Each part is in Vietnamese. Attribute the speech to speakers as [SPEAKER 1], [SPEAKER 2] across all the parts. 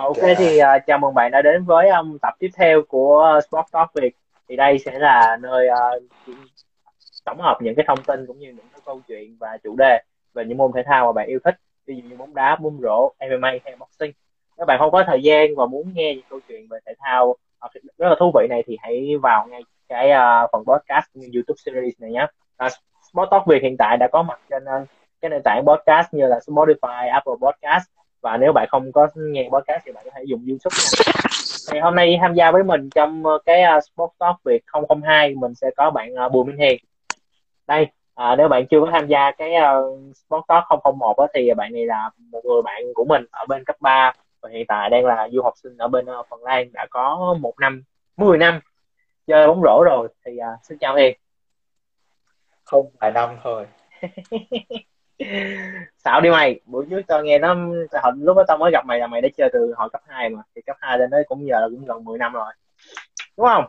[SPEAKER 1] Ok thì uh, chào mừng bạn đã đến với um, tập tiếp theo của uh, Sport Talk Việt. Thì đây sẽ là nơi uh, tổng hợp những cái thông tin cũng như những cái câu chuyện và chủ đề về những môn thể thao mà bạn yêu thích, ví dụ như bóng đá, bóng rổ, MMA hay boxing. Nếu bạn không có thời gian và muốn nghe những câu chuyện về thể thao rất là thú vị này thì hãy vào ngay cái uh, phần podcast cũng như YouTube series này nhé. Uh, Sport Talk Việt hiện tại đã có mặt trên uh, cái nền tảng podcast như là Spotify, Apple Podcast và nếu bạn không có nghe podcast thì bạn có thể dùng YouTube nha. Thì hôm nay tham gia với mình trong ờ, cái uh, Sport Talk Việt 002 mình sẽ có bạn uh, Bùi Minh Hiền. Đây, à, nếu bạn chưa có tham gia cái uh, Sport Talk 001 đó, thì bạn này là một người bạn của mình ở bên cấp 3 và hiện tại đang là du học sinh ở bên uh, Phần Lan đã có một năm, 10 năm chơi bóng rổ rồi thì uh, xin chào Hiền.
[SPEAKER 2] Không vài năm thôi.
[SPEAKER 1] xạo đi mày? Buổi trước tao nghe nó hồi lúc đó tao mới gặp mày là mày đã chơi từ hồi cấp 2 mà. Thì cấp 2 lên đấy cũng giờ là cũng gần 10 năm rồi. Đúng không?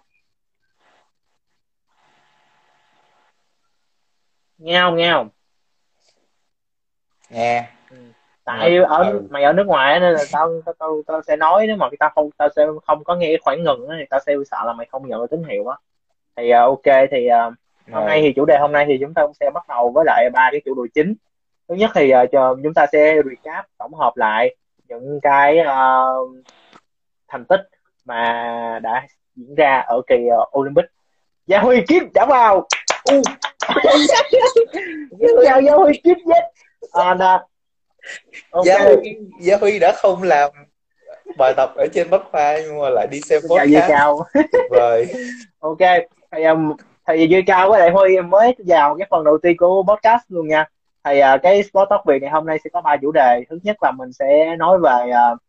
[SPEAKER 1] Nghe không nghe không?
[SPEAKER 2] Nghe.
[SPEAKER 1] Ừ. tại ừ. ở ừ. mày ở nước ngoài nên là tao tao tao, tao sẽ nói nếu mà tao không tao sẽ không có nghe khoảng ngừng thì tao sẽ sợ là mày không nhận được tín hiệu á. Thì uh, ok thì uh, hôm nay thì chủ đề hôm nay thì chúng ta cũng sẽ bắt đầu với lại ba cái chủ đề chính thứ nhất thì uh, chúng ta sẽ recap tổng hợp lại những cái uh, thành tích mà đã diễn ra ở kỳ uh, Olympic. Gia Huy kiếm đã vào. Uh. chào Gia Huy kiếm yes à, nè.
[SPEAKER 2] Okay. Gia, Huy, Gia Huy đã không làm bài tập ở trên Bắc Pha nhưng mà lại đi xem
[SPEAKER 1] podcast. Chào
[SPEAKER 2] rồi
[SPEAKER 1] ok. Um, thì Duy Cao với lại Huy mới vào cái phần đầu tiên của podcast luôn nha thì uh, cái sport talk việt này hôm nay sẽ có ba chủ đề. Thứ nhất là mình sẽ nói về uh,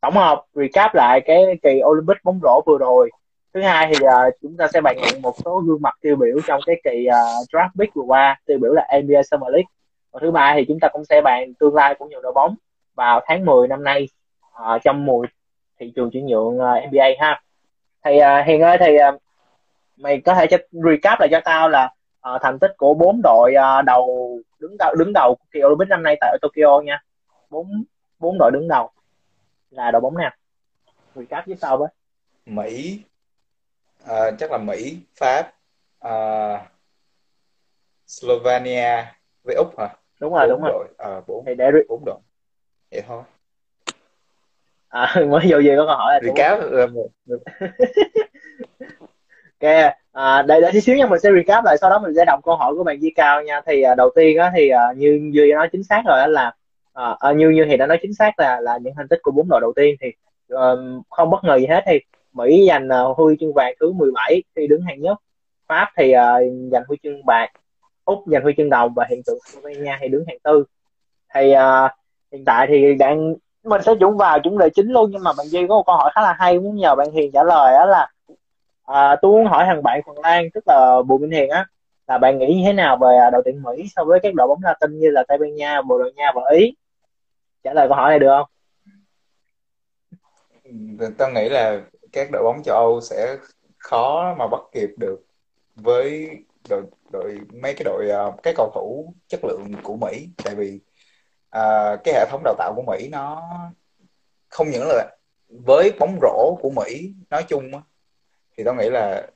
[SPEAKER 1] tổng hợp recap lại cái kỳ Olympic bóng rổ vừa rồi. Thứ hai thì uh, chúng ta sẽ bàn luận một số gương mặt tiêu biểu trong cái kỳ uh, draft pick vừa qua tiêu biểu là NBA Summer League. Và thứ ba thì chúng ta cũng sẽ bàn tương lai của nhiều đội bóng vào tháng 10 năm nay uh, trong mùa thị trường chuyển nhượng uh, NBA ha. Thì uh, Hiền ơi thì uh, mày có thể cho recap lại cho tao là uh, thành tích của bốn đội uh, đầu đứng đầu đứng đầu kỳ Olympic năm nay tại Tokyo nha. Bốn bốn đội đứng đầu. Là đội bóng nào? Recap với tao với.
[SPEAKER 2] Mỹ. Uh, chắc là Mỹ Pháp uh, Slovenia với Úc hả?
[SPEAKER 1] Đúng rồi bốn đúng đội.
[SPEAKER 2] rồi uh, bốn
[SPEAKER 1] thì để
[SPEAKER 2] bốn đội. Vậy thôi.
[SPEAKER 1] À mới vô gì có câu hỏi là
[SPEAKER 2] recap là một
[SPEAKER 1] ok à, để để tí xíu nha mình sẽ recap lại sau đó mình sẽ đọc câu hỏi của bạn Di Cao nha. Thì à, đầu tiên á thì à, như như nói chính xác rồi đó là à, à, như như thì đã nói chính xác là là những thành tích của bốn đội đầu tiên thì uh, không bất ngờ gì hết. Thì Mỹ giành uh, huy chương vàng thứ 17 khi đứng hạng nhất. Pháp thì uh, giành huy chương bạc. Úc giành huy chương đồng và hiện tượng Slovenia thì đứng hạng tư. Thì uh, hiện tại thì đang mình sẽ chuẩn vào chuẩn đề chính luôn nhưng mà bạn Di có một câu hỏi khá là hay muốn nhờ bạn Hiền trả lời đó là à, tôi muốn hỏi thằng bạn Phần Lan tức là Bùi Minh Hiền á là bạn nghĩ như thế nào về à, đội tuyển Mỹ so với các đội bóng Latin như là Tây Ban Nha, Bồ Đào Nha và Ý trả lời câu hỏi này được không?
[SPEAKER 2] Ừ, tôi nghĩ là các đội bóng châu Âu sẽ khó mà bắt kịp được với đội đội mấy cái đội à, cái cầu thủ chất lượng của Mỹ tại vì à, cái hệ thống đào tạo của Mỹ nó không những là với bóng rổ của Mỹ nói chung thì tôi nghĩ là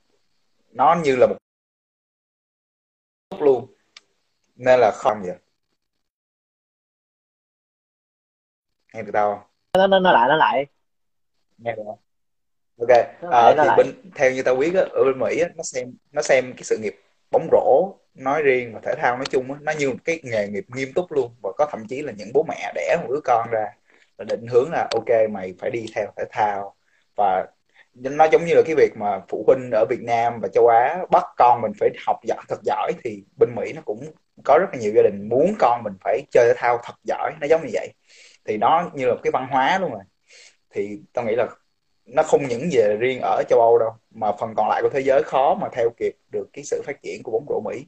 [SPEAKER 2] nó như là một luôn. Nên là không vậy. Nghe được tao
[SPEAKER 1] không? Nó nó nó lại nó lại.
[SPEAKER 2] Nghe được không? Ok à, thì lại. bên theo như tao biết á, ở bên mỹ á, nó xem nó xem cái sự nghiệp bóng rổ nói riêng và thể thao nói chung á, nó như một cái nghề nghiệp nghiêm túc luôn. Và có thậm chí là những bố mẹ đẻ một đứa con ra và định hướng là ok mày phải đi theo thể thao và nó giống như là cái việc mà phụ huynh ở Việt Nam và châu Á bắt con mình phải học giỏi thật giỏi thì bên Mỹ nó cũng có rất là nhiều gia đình muốn con mình phải chơi thể thao thật giỏi nó giống như vậy. Thì đó như là cái văn hóa luôn rồi. Thì tao nghĩ là nó không những về riêng ở châu Âu đâu mà phần còn lại của thế giới khó mà theo kịp được cái sự phát triển của bóng rổ Mỹ.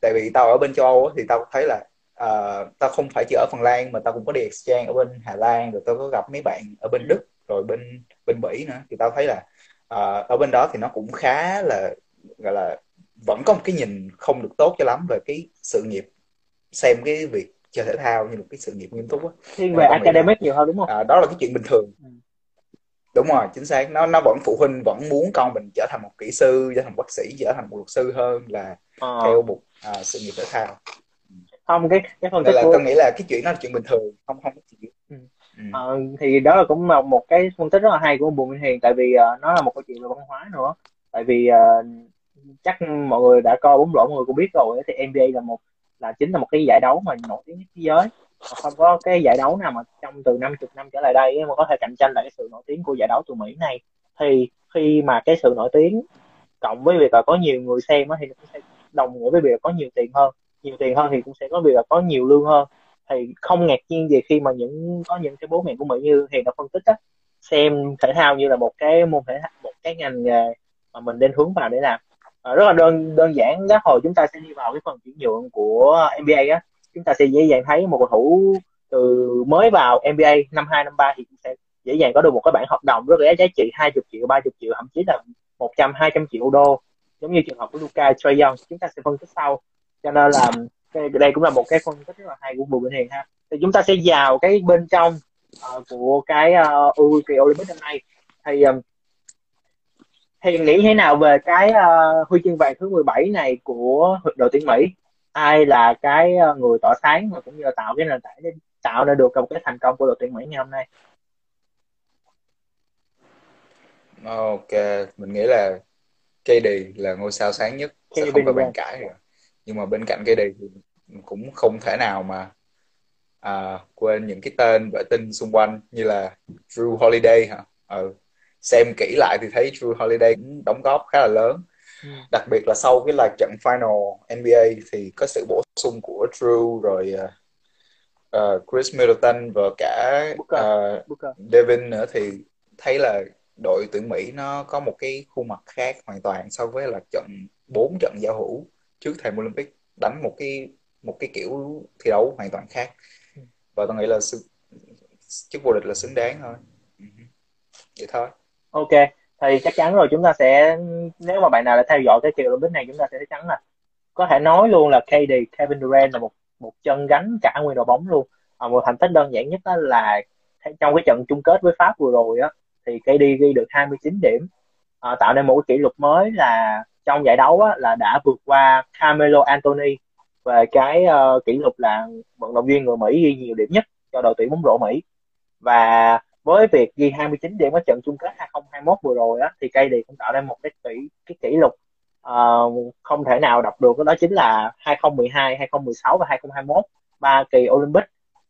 [SPEAKER 2] Tại vì tao ở bên châu Âu thì tao thấy là uh, tao không phải chỉ ở Phần Lan mà tao cũng có đi exchange ở bên Hà Lan rồi tao có gặp mấy bạn ở bên Đức rồi bên bên Mỹ nữa thì tao thấy là uh, ở bên đó thì nó cũng khá là gọi là vẫn có một cái nhìn không được tốt cho lắm về cái sự nghiệp xem cái việc chơi thể thao như một cái sự nghiệp nghiêm túc á.
[SPEAKER 1] Thiên về academic là, nhiều hơn đúng không?
[SPEAKER 2] À, đó là cái chuyện bình thường.
[SPEAKER 1] Ừ.
[SPEAKER 2] đúng rồi chính xác. Nó nó vẫn phụ huynh vẫn muốn con mình trở thành một kỹ sư trở thành bác sĩ trở thành một luật sư hơn là ờ. theo một à, sự nghiệp thể thao.
[SPEAKER 1] Không cái cái phân tích
[SPEAKER 2] là của... tôi nghĩ là cái chuyện đó là chuyện bình thường không không có chuyện
[SPEAKER 1] ừ. Ờ, thì đó là cũng một một cái phân tích rất là hay của Bùi Minh Hiền tại vì uh, nó là một câu chuyện về văn hóa nữa. Tại vì uh, chắc mọi người đã coi bóng rổ mọi người cũng biết rồi thì NBA là một là chính là một cái giải đấu mà nổi tiếng nhất thế giới. Không có cái giải đấu nào mà trong từ 50 năm trở lại đây mà có thể cạnh tranh lại cái sự nổi tiếng của giải đấu từ Mỹ này. Thì khi mà cái sự nổi tiếng cộng với việc là có nhiều người xem thì nó sẽ đồng nghĩa với việc là có nhiều tiền hơn. Nhiều tiền hơn thì cũng sẽ có việc là có nhiều lương hơn thì không ngạc nhiên gì khi mà những có những cái bố mẹ của Mỹ như thì đã phân tích á xem thể thao như là một cái môn thể thao, một cái ngành nghề mà mình nên hướng vào để làm. À, rất là đơn đơn giản các hồi chúng ta sẽ đi vào cái phần chuyển nhượng của NBA á chúng ta sẽ dễ dàng thấy một cầu thủ từ mới vào NBA năm hai năm ba thì cũng sẽ dễ dàng có được một cái bản hợp đồng rất là giá trị 20 triệu 30 triệu thậm chí là 100 200 triệu đô. Giống như trường hợp của Luca Trae Young chúng ta sẽ phân tích sau. Cho nên là đây cũng là một cái phân tích rất là hay của Bùi Bình Hiền ha. Thì chúng ta sẽ vào cái bên trong uh, của cái uh, kỳ Olympic năm nay. Thì um, Hiền nghĩ thế nào về cái uh, huy chương vàng thứ 17 này của đội tuyển Mỹ? Ai là cái người tỏ sáng và cũng như là tạo cái nền tảng để tạo ra được một cái thành công của đội tuyển Mỹ ngày hôm nay?
[SPEAKER 2] Ok, mình nghĩ là KD là ngôi sao sáng nhất sẽ không có bàn cãi rồi nhưng mà bên cạnh KD thì cũng không thể nào mà à, quên những cái tên vệ tinh xung quanh như là Drew Holiday hả ừ. xem kỹ lại thì thấy Drew Holiday cũng đóng góp khá là lớn ừ. đặc biệt là sau cái là trận final NBA thì có sự bổ sung của Drew rồi uh, Chris Middleton và cả uh, Devin nữa thì thấy là đội tuyển Mỹ nó có một cái khuôn mặt khác hoàn toàn so với là trận bốn trận giao hữu trước thềm Olympic đánh một cái một cái kiểu thi đấu hoàn toàn khác. Và tôi nghĩ là sự, chức vô địch là xứng đáng thôi. Ừ. vậy thôi.
[SPEAKER 1] Ok thì chắc chắn rồi chúng ta sẽ nếu mà bạn nào đã theo dõi cái kỳ Olympic này chúng ta sẽ chắc chắn là có thể nói luôn là KD Kevin Durant là một một chân gánh cả nguyên đội bóng luôn. À, một thành tích đơn giản nhất đó là trong cái trận chung kết với Pháp vừa rồi á thì KD ghi được 29 điểm. À, tạo nên một cái kỷ lục mới là trong giải đấu á, là đã vượt qua Carmelo Anthony về cái uh, kỷ lục là vận động viên người Mỹ ghi nhiều điểm nhất cho đội tuyển bóng rổ Mỹ. Và với việc ghi 29 điểm ở trận chung kết 2021 vừa rồi á thì cây cũng tạo nên một cái kỷ cái kỷ lục uh, không thể nào đọc được. Đó chính là 2012, 2016 và 2021 ba kỳ Olympic.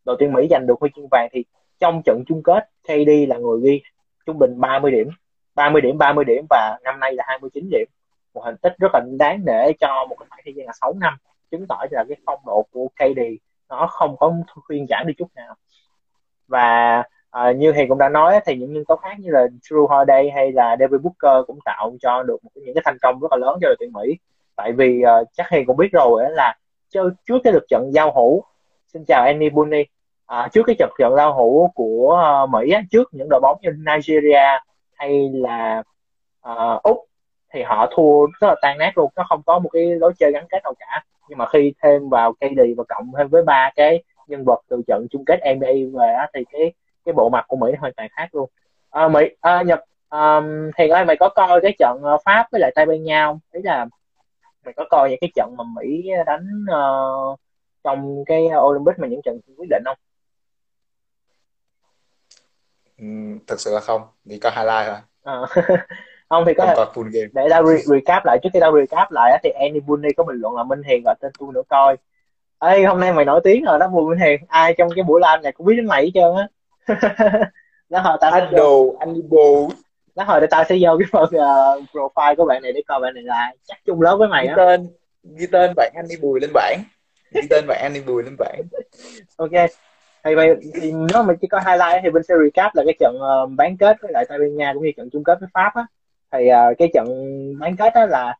[SPEAKER 1] Đội tuyển Mỹ giành được huy chương vàng thì trong trận chung kết KD là người ghi trung bình 30 điểm 30 điểm 30 điểm và năm nay là 29 điểm một thành tích rất là đáng để cho một cái khoảng thời gian là 6 năm chứng tỏ là cái phong độ của KD nó không có khuyên giảm đi chút nào. Và uh, như hiền cũng đã nói thì những nhân tố khác như là Drew Holiday hay là David Booker cũng tạo cho được một những cái thành công rất là lớn cho đội tuyển Mỹ. Tại vì uh, chắc hiền cũng biết rồi là trước cái lượt trận giao hữu xin chào Annie Bunny à, trước cái trận trận giao hữu của uh, Mỹ á, trước những đội bóng như Nigeria hay là uh, Úc thì họ thua rất là tan nát luôn nó không có một cái lối chơi gắn kết nào cả nhưng mà khi thêm vào KD và cộng thêm với ba cái nhân vật từ trận chung kết NBA về á, thì cái cái bộ mặt của Mỹ hoàn toàn khác luôn à, Mỹ à, Nhật um, thì ơi mày có coi cái trận ờ, Pháp với lại Tây Ban Nha không? Ý là mày có coi những cái trận mà Mỹ đánh uh, trong cái Olympic mà những trận quyết định không?
[SPEAKER 2] Ừ, thật sự là không, chỉ có highlight thôi.
[SPEAKER 1] À. không thì có thể full game. để tao re- recap lại. Trước khi tao recap lại thì Annie Bunny có bình luận là Minh Hiền gọi tên tôi nữa coi. Ê hôm nay mày nổi tiếng rồi đó Bùi Minh Hiền. Ai trong cái buổi live này cũng biết đến mày hết trơn á. Đó hồi tao
[SPEAKER 2] anh đồ anh bồ
[SPEAKER 1] đó hồi tao sẽ vô cái phần uh, profile của bạn này để coi bạn này là chắc chung lớp với mày
[SPEAKER 2] á. tên ghi tên bạn anh đi bùi lên bảng. Ghi tên bạn anh đi bùi lên bảng.
[SPEAKER 1] Ok. Thì mày thì nếu mà chỉ có highlight thì bên sẽ recap là cái trận uh, bán kết với lại Tây Ban Nha cũng như trận chung kết với Pháp á thì uh, cái trận bán kết đó là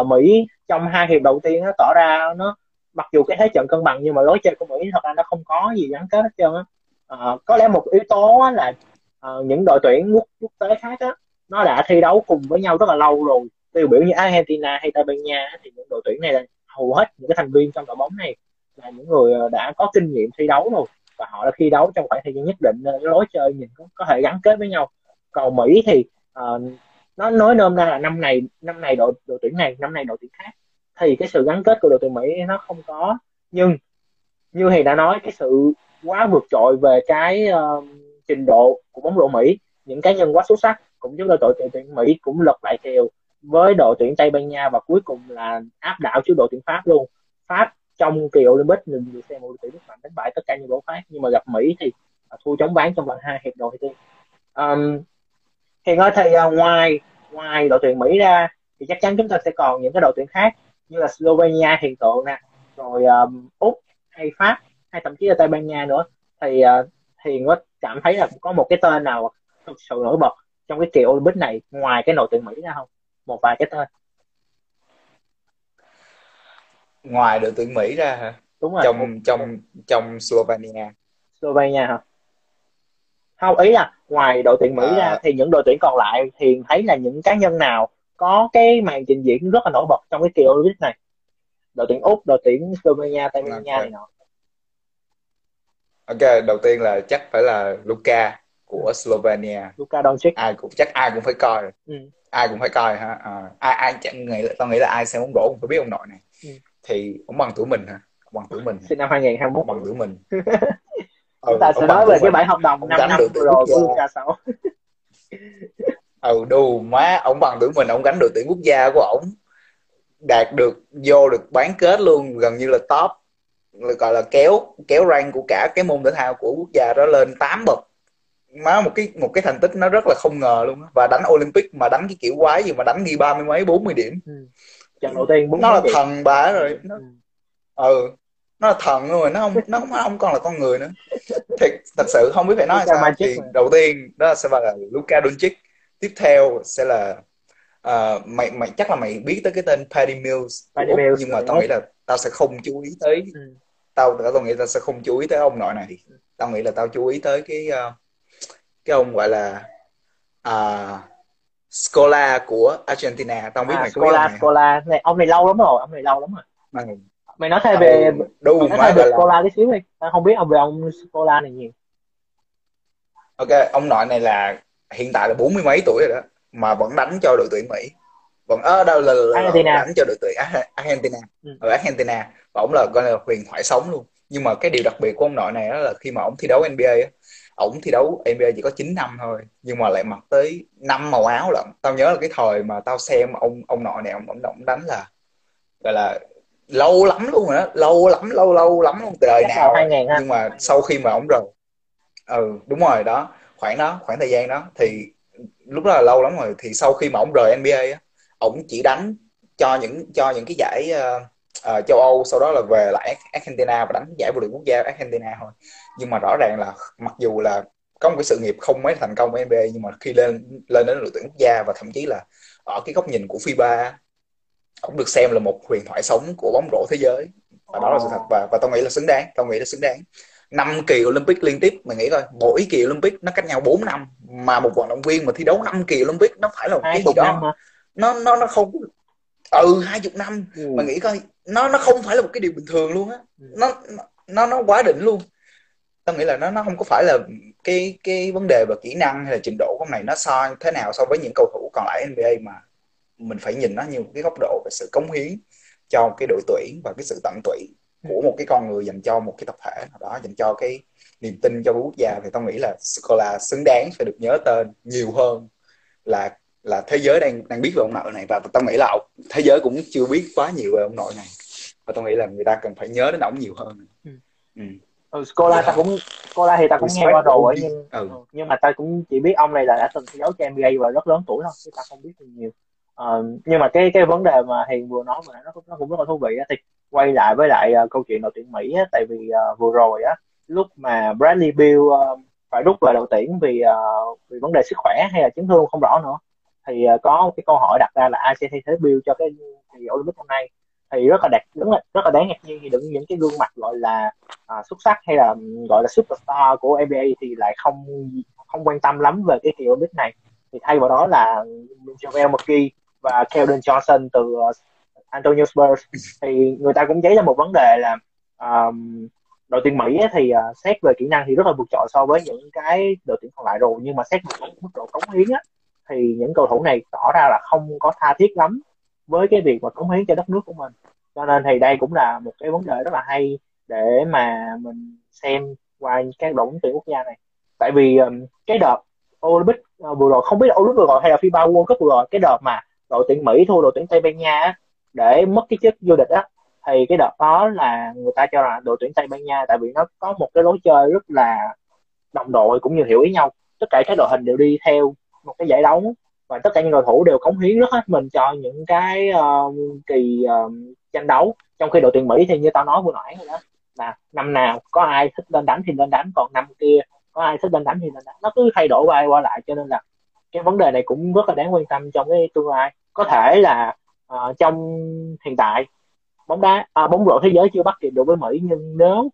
[SPEAKER 1] uh, Mỹ trong hai hiệp đầu tiên nó tỏ ra nó mặc dù cái thế trận cân bằng nhưng mà lối chơi của Mỹ thật ra nó không có gì gắn kết hết trơn á. Uh, có lẽ một yếu tố là uh, những đội tuyển quốc, quốc tế khác á nó đã thi đấu cùng với nhau rất là lâu rồi. Tiêu biểu như Argentina hay Tây Ban Nha thì những đội tuyển này là hầu hết những cái thành viên trong đội bóng này là những người đã có kinh nghiệm thi đấu rồi và họ đã thi đấu trong khoảng thời gian nhất định nên lối chơi nhìn có, có thể gắn kết với nhau. Còn Mỹ thì uh, nó nói nôm ra là năm này năm này đội đội tuyển này năm này đội tuyển khác. Thì cái sự gắn kết của đội tuyển Mỹ nó không có. Nhưng như thì đã nói cái sự quá vượt trội về cái uh, trình độ của bóng rổ Mỹ những cá nhân quá xuất sắc cũng giúp cho đội tuyển Mỹ cũng lật lại kèo với đội tuyển Tây Ban Nha và cuối cùng là áp đảo trước đội tuyển Pháp luôn. Pháp trong kỳ Olympic mình được xem một đội tuyển nước mạnh đánh bại tất cả những đội Pháp. Nhưng mà gặp Mỹ thì thua chống ván trong vòng hai hiệp đầu tiên um, thì nói thì uh, ngoài ngoài đội tuyển Mỹ ra thì chắc chắn chúng ta sẽ còn những cái đội tuyển khác như là Slovenia hiện tượng nè rồi um, úc hay pháp hay thậm chí là tây ban nha nữa. Thì uh, thì có cảm thấy là có một cái tên nào thực sự nổi bật trong cái kỳ Olympic này ngoài cái đội tuyển Mỹ ra không? Một vài cái tên.
[SPEAKER 2] Ngoài đội tuyển Mỹ ra hả? Đúng rồi. Trong trong trong Slovenia.
[SPEAKER 1] Slovenia hả không ý là ngoài đội tuyển Mỹ à. ra thì những đội tuyển còn lại thì thấy là những cá nhân nào có cái màn trình diễn rất là nổi bật trong cái kỳ Olympic này? Đội tuyển úc đội tuyển Slovenia Tây Ban Nha này nọ.
[SPEAKER 2] Ok đầu tiên là chắc phải là Luka của Slovenia.
[SPEAKER 1] Luka Doncic.
[SPEAKER 2] Ai cũng chắc ai cũng phải coi ừ. ai cũng phải coi ha à, ai ai chắc nghĩ tao nghĩ là ai xem bóng rổ cũng phải biết ông nội này. Ừ. thì ông bằng tuổi mình hả? Bằng tuổi mình
[SPEAKER 1] sinh năm 2021
[SPEAKER 2] bằng tuổi mình
[SPEAKER 1] chúng ta ừ, sẽ nói về cái bản hợp đồng 5 năm rồi của Luka sau
[SPEAKER 2] ừ đù má ông bằng tuổi mình ông gánh đội tuyển quốc gia của ổng đạt được vô được bán kết luôn gần như là top gọi là kéo kéo rank của cả cái môn thể thao của quốc gia đó lên 8 bậc. Má một cái một cái thành tích nó rất là không ngờ luôn và đánh Olympic mà đánh cái kiểu quái gì mà đánh ghi ba mươi mấy bốn mươi điểm. Ừ.
[SPEAKER 1] trận đầu tiên
[SPEAKER 2] nó là thần bá rồi. Nó, ừ. ừ nó là thần rồi nó không nó không, không còn là con người nữa. Thì thật sự không biết phải nói sao. thì đầu tiên đó sẽ là Luka Doncic. Tiếp theo sẽ là uh, mày mày chắc là mày biết tới cái tên Paddy Mills, Paddy Úc, Mills nhưng mà tao nghĩ là tao sẽ không chú ý tới. Ừ. tao tao nghĩ tao sẽ không chú ý tới ông nội này. Tao nghĩ là tao chú ý tới cái uh, cái ông gọi là uh, Scola của Argentina. Tao không biết à,
[SPEAKER 1] mày Scola, có biết ông này Scola. Này ông này lâu lắm rồi ông này lâu lắm rồi. Ừ. mày nói thêm về
[SPEAKER 2] đúng
[SPEAKER 1] mày nói thêm về Scola tí xíu đi. Tao không biết ông về ông Scola này nhiều.
[SPEAKER 2] Ok ông nội này là hiện tại là bốn mươi mấy tuổi rồi đó mà vẫn đánh cho đội tuyển Mỹ. Vẫn ở đâu là, là, Argentina. đánh cho đội tuyển Argentina. Ừ. ở Argentina. Và ông là coi là huyền thoại sống luôn. Nhưng mà cái điều đặc biệt của ông nội này đó là khi mà ông thi đấu NBA á ổng thi đấu NBA chỉ có 9 năm thôi nhưng mà lại mặc tới năm màu áo lận. Tao nhớ là cái thời mà tao xem ông ông nội này ông ông, ông đánh là gọi là lâu lắm luôn rồi đó lâu lắm lâu lâu lắm luôn từ đời nào nhưng mà sau khi mà ông rời. Ừ đúng rồi đó khoảng đó khoảng thời gian đó thì lúc đó là lâu lắm rồi thì sau khi mà ông rời NBA á ổng chỉ đánh cho những cho những cái giải uh, uh, châu Âu sau đó là về lại Argentina và đánh giải vô địch quốc gia Argentina thôi. Nhưng mà rõ ràng là mặc dù là có một cái sự nghiệp không mấy thành công ở NBA nhưng mà khi lên lên đến đội tuyển quốc gia và thậm chí là ở cái góc nhìn của FIBA cũng được xem là một huyền thoại sống của bóng rổ thế giới. Và đó là sự thật. Và và tôi nghĩ là xứng đáng tôi nghĩ là xứng đáng. Năm kỳ Olympic liên tiếp mình nghĩ coi mỗi kỳ Olympic nó cách nhau 4 năm mà một vận động viên mà thi đấu năm kỳ Olympic nó phải là một cái gì đó. nó nó nó không ừ hai chục năm. Ừ. mà nghĩ coi nó nó không phải là một cái điều bình thường luôn á. Ừ. nó nó nó quá đỉnh luôn. Tao nghĩ là nó nó không có phải là cái cái vấn đề về kỹ năng hay là trình độ của ông này nó so thế nào so với những cầu thủ còn lại NBA mà mình phải nhìn nó như một cái góc độ về sự cống hiến cho cái đội tuyển và cái sự tận tụy của một cái con người dành cho một cái tập thể nào đó dành cho cái niềm tin cho quốc gia. Thì tôi nghĩ là Scola xứng đáng phải được nhớ tên nhiều hơn là là thế giới đang đang biết về ông nội này. Và tôi nghĩ là thế giới cũng chưa biết quá nhiều về ông nội này. Và tôi nghĩ là người ta cần phải nhớ đến ông nhiều hơn. Ừ.
[SPEAKER 1] Ừ. Ừ, Scola ta cũng Scola thì ta cũng nghe qua rồi nhưng ừ. nhưng mà ta cũng chỉ biết ông này là đã từng thi đấu cho NBA và rất lớn tuổi thôi chứ ta không biết nhiều uh, nhưng mà cái cái vấn đề mà hiền vừa nói mà nó nó cũng rất là thú vị á. Thì quay lại với lại uh, câu chuyện đội tuyển mỹ á, tại vì uh, vừa rồi á lúc mà Bradley Bill uh, phải rút về đội tuyển vì uh, vì vấn đề sức khỏe hay là chấn thương không rõ nữa thì uh, có cái câu hỏi đặt ra là ai sẽ thay thế Bill cho cái kỳ Olympic hôm nay? Thì rất là đặc rất là, rất là đáng ngạc nhiên thì đừng những cái gương mặt gọi là uh, xuất sắc hay là gọi là superstar của NBA thì lại không không quan tâm lắm về cái kỳ Olympic này. Thì thay vào đó là Javel McGee và Keldon Johnson từ uh, Antonio Spurs. Thì người ta cũng thấy là một vấn đề là um, đội tuyển Mỹ thì uh, xét về kỹ năng thì rất là vượt trội so với những cái đội tuyển còn lại rồi. Nhưng mà xét về mức độ cống hiến á thì những cầu thủ này tỏ ra là không có tha thiết lắm với cái việc mà cống hiến cho đất nước của mình. Cho nên thì đây cũng là một cái vấn đề rất là hay để mà mình xem qua các đội tuyển quốc gia này. Tại vì um, cái đợt Olympic uh, vừa rồi không biết là Olympic vừa rồi hay là FIBA World Cup vừa rồi cái đợt mà đội tuyển Mỹ thua đội tuyển Tây Ban Nha để mất cái chức vô địch á thì cái đợt đó là người ta cho là đội tuyển Tây Ban Nha tại vì nó có một cái lối chơi rất là đồng đội cũng như hiểu ý nhau. Tất cả các đội hình đều đi theo một cái giải đấu và tất cả những cầu thủ đều cống hiến rất hết mình cho những cái uh, kỳ uh, tranh đấu. Trong khi đội tuyển Mỹ thì như tao nói vừa nãy rồi đó là năm nào có ai thích lên đánh thì lên đánh còn năm kia có ai thích lên đánh thì lên đánh. Nó cứ thay đổi qua qua lại cho nên là cái vấn đề này cũng rất là đáng quan tâm trong cái tương lai. Có thể là uh, trong hiện tại bóng đá à, bóng rổ thế giới chưa bắt kịp được với Mỹ nhưng nếu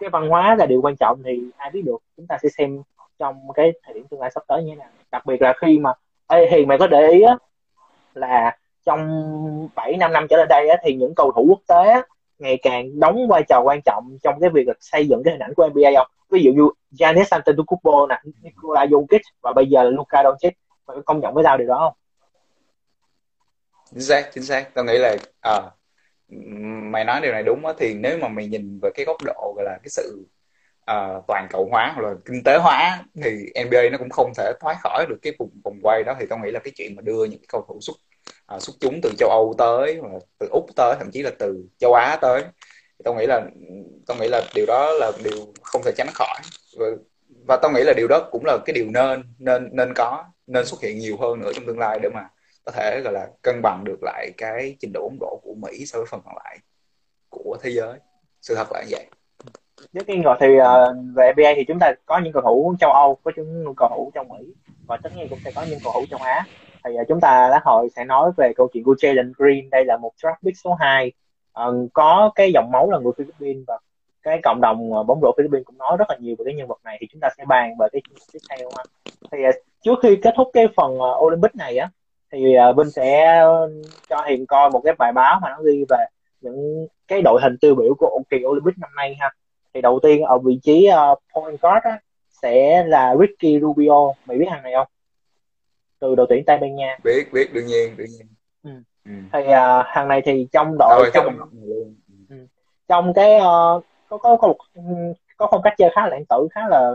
[SPEAKER 1] cái văn hóa là điều quan trọng thì ai biết được chúng ta sẽ xem trong cái thời điểm tương lai sắp tới như thế nào. Đặc biệt là khi mà Ê, thì mày có để ý á là trong 7 năm năm trở lại đây á, thì những cầu thủ quốc tế á, ngày càng đóng vai trò quan trọng trong cái việc là xây dựng cái hình ảnh của NBA không? Ví dụ như Giannis Antetokounmpo nè Nikola Jokic và bây giờ là Luka Doncic. Mày có công nhận với tao điều đó không?
[SPEAKER 2] Chính xác chính xác. Tao nghĩ là à, mày nói điều này đúng á thì nếu mà mày nhìn về cái góc độ gọi là cái sự uh, toàn cầu hóa hoặc là kinh tế hóa thì NBA nó cũng không thể thoát khỏi được cái vùng vòng quay đó. Thì tôi nghĩ là cái chuyện mà đưa những cầu thủ xuất uh, xuất chúng từ châu Âu tới hoặc là từ úc tới thậm chí là từ châu Á tới thì tôi nghĩ là tôi nghĩ là điều đó là điều không thể tránh khỏi. Và, và tôi nghĩ là điều đó cũng là cái điều nên nên nên có nên xuất hiện nhiều hơn nữa trong tương lai để mà có thể gọi là cân bằng được lại cái trình độ bóng rổ của Mỹ so với phần còn lại của thế giới. Sự thật là như vậy
[SPEAKER 1] nếu tiên rồi thì uh, về NBA thì chúng ta có những cầu thủ châu Âu có những cầu thủ trong Mỹ và tất nhiên cũng sẽ có những cầu thủ châu Á. Thì uh, chúng ta lát hồi sẽ nói về câu chuyện của Jalen Green. Đây là một draft pick số 2 uh, ờ, có cái dòng máu là người Philippines và cái cộng đồng bóng rổ Philippines cũng nói rất là nhiều về cái nhân vật này thì chúng ta sẽ bàn về cái tiếp theo ha. thì uh, trước khi kết thúc cái phần uh, Olympic này á thì uh, Vinh sẽ cho Hiền coi một cái bài báo mà nó ghi về những cái đội hình tiêu biểu của kỳ Olympic năm nay ha thì đầu tiên ở vị trí uh, point guard á, sẽ là Ricky Rubio. Mày biết thằng này không? Từ đội tuyển Tây Ban Nha.
[SPEAKER 2] Biết biết đương nhiên đương nhiên.
[SPEAKER 1] Ừ. Ừ. thì uh, thằng này thì trong đội Rồi, trong ừ. trong cái uh, có có có một có phong cách chơi khá là lãng tử khá là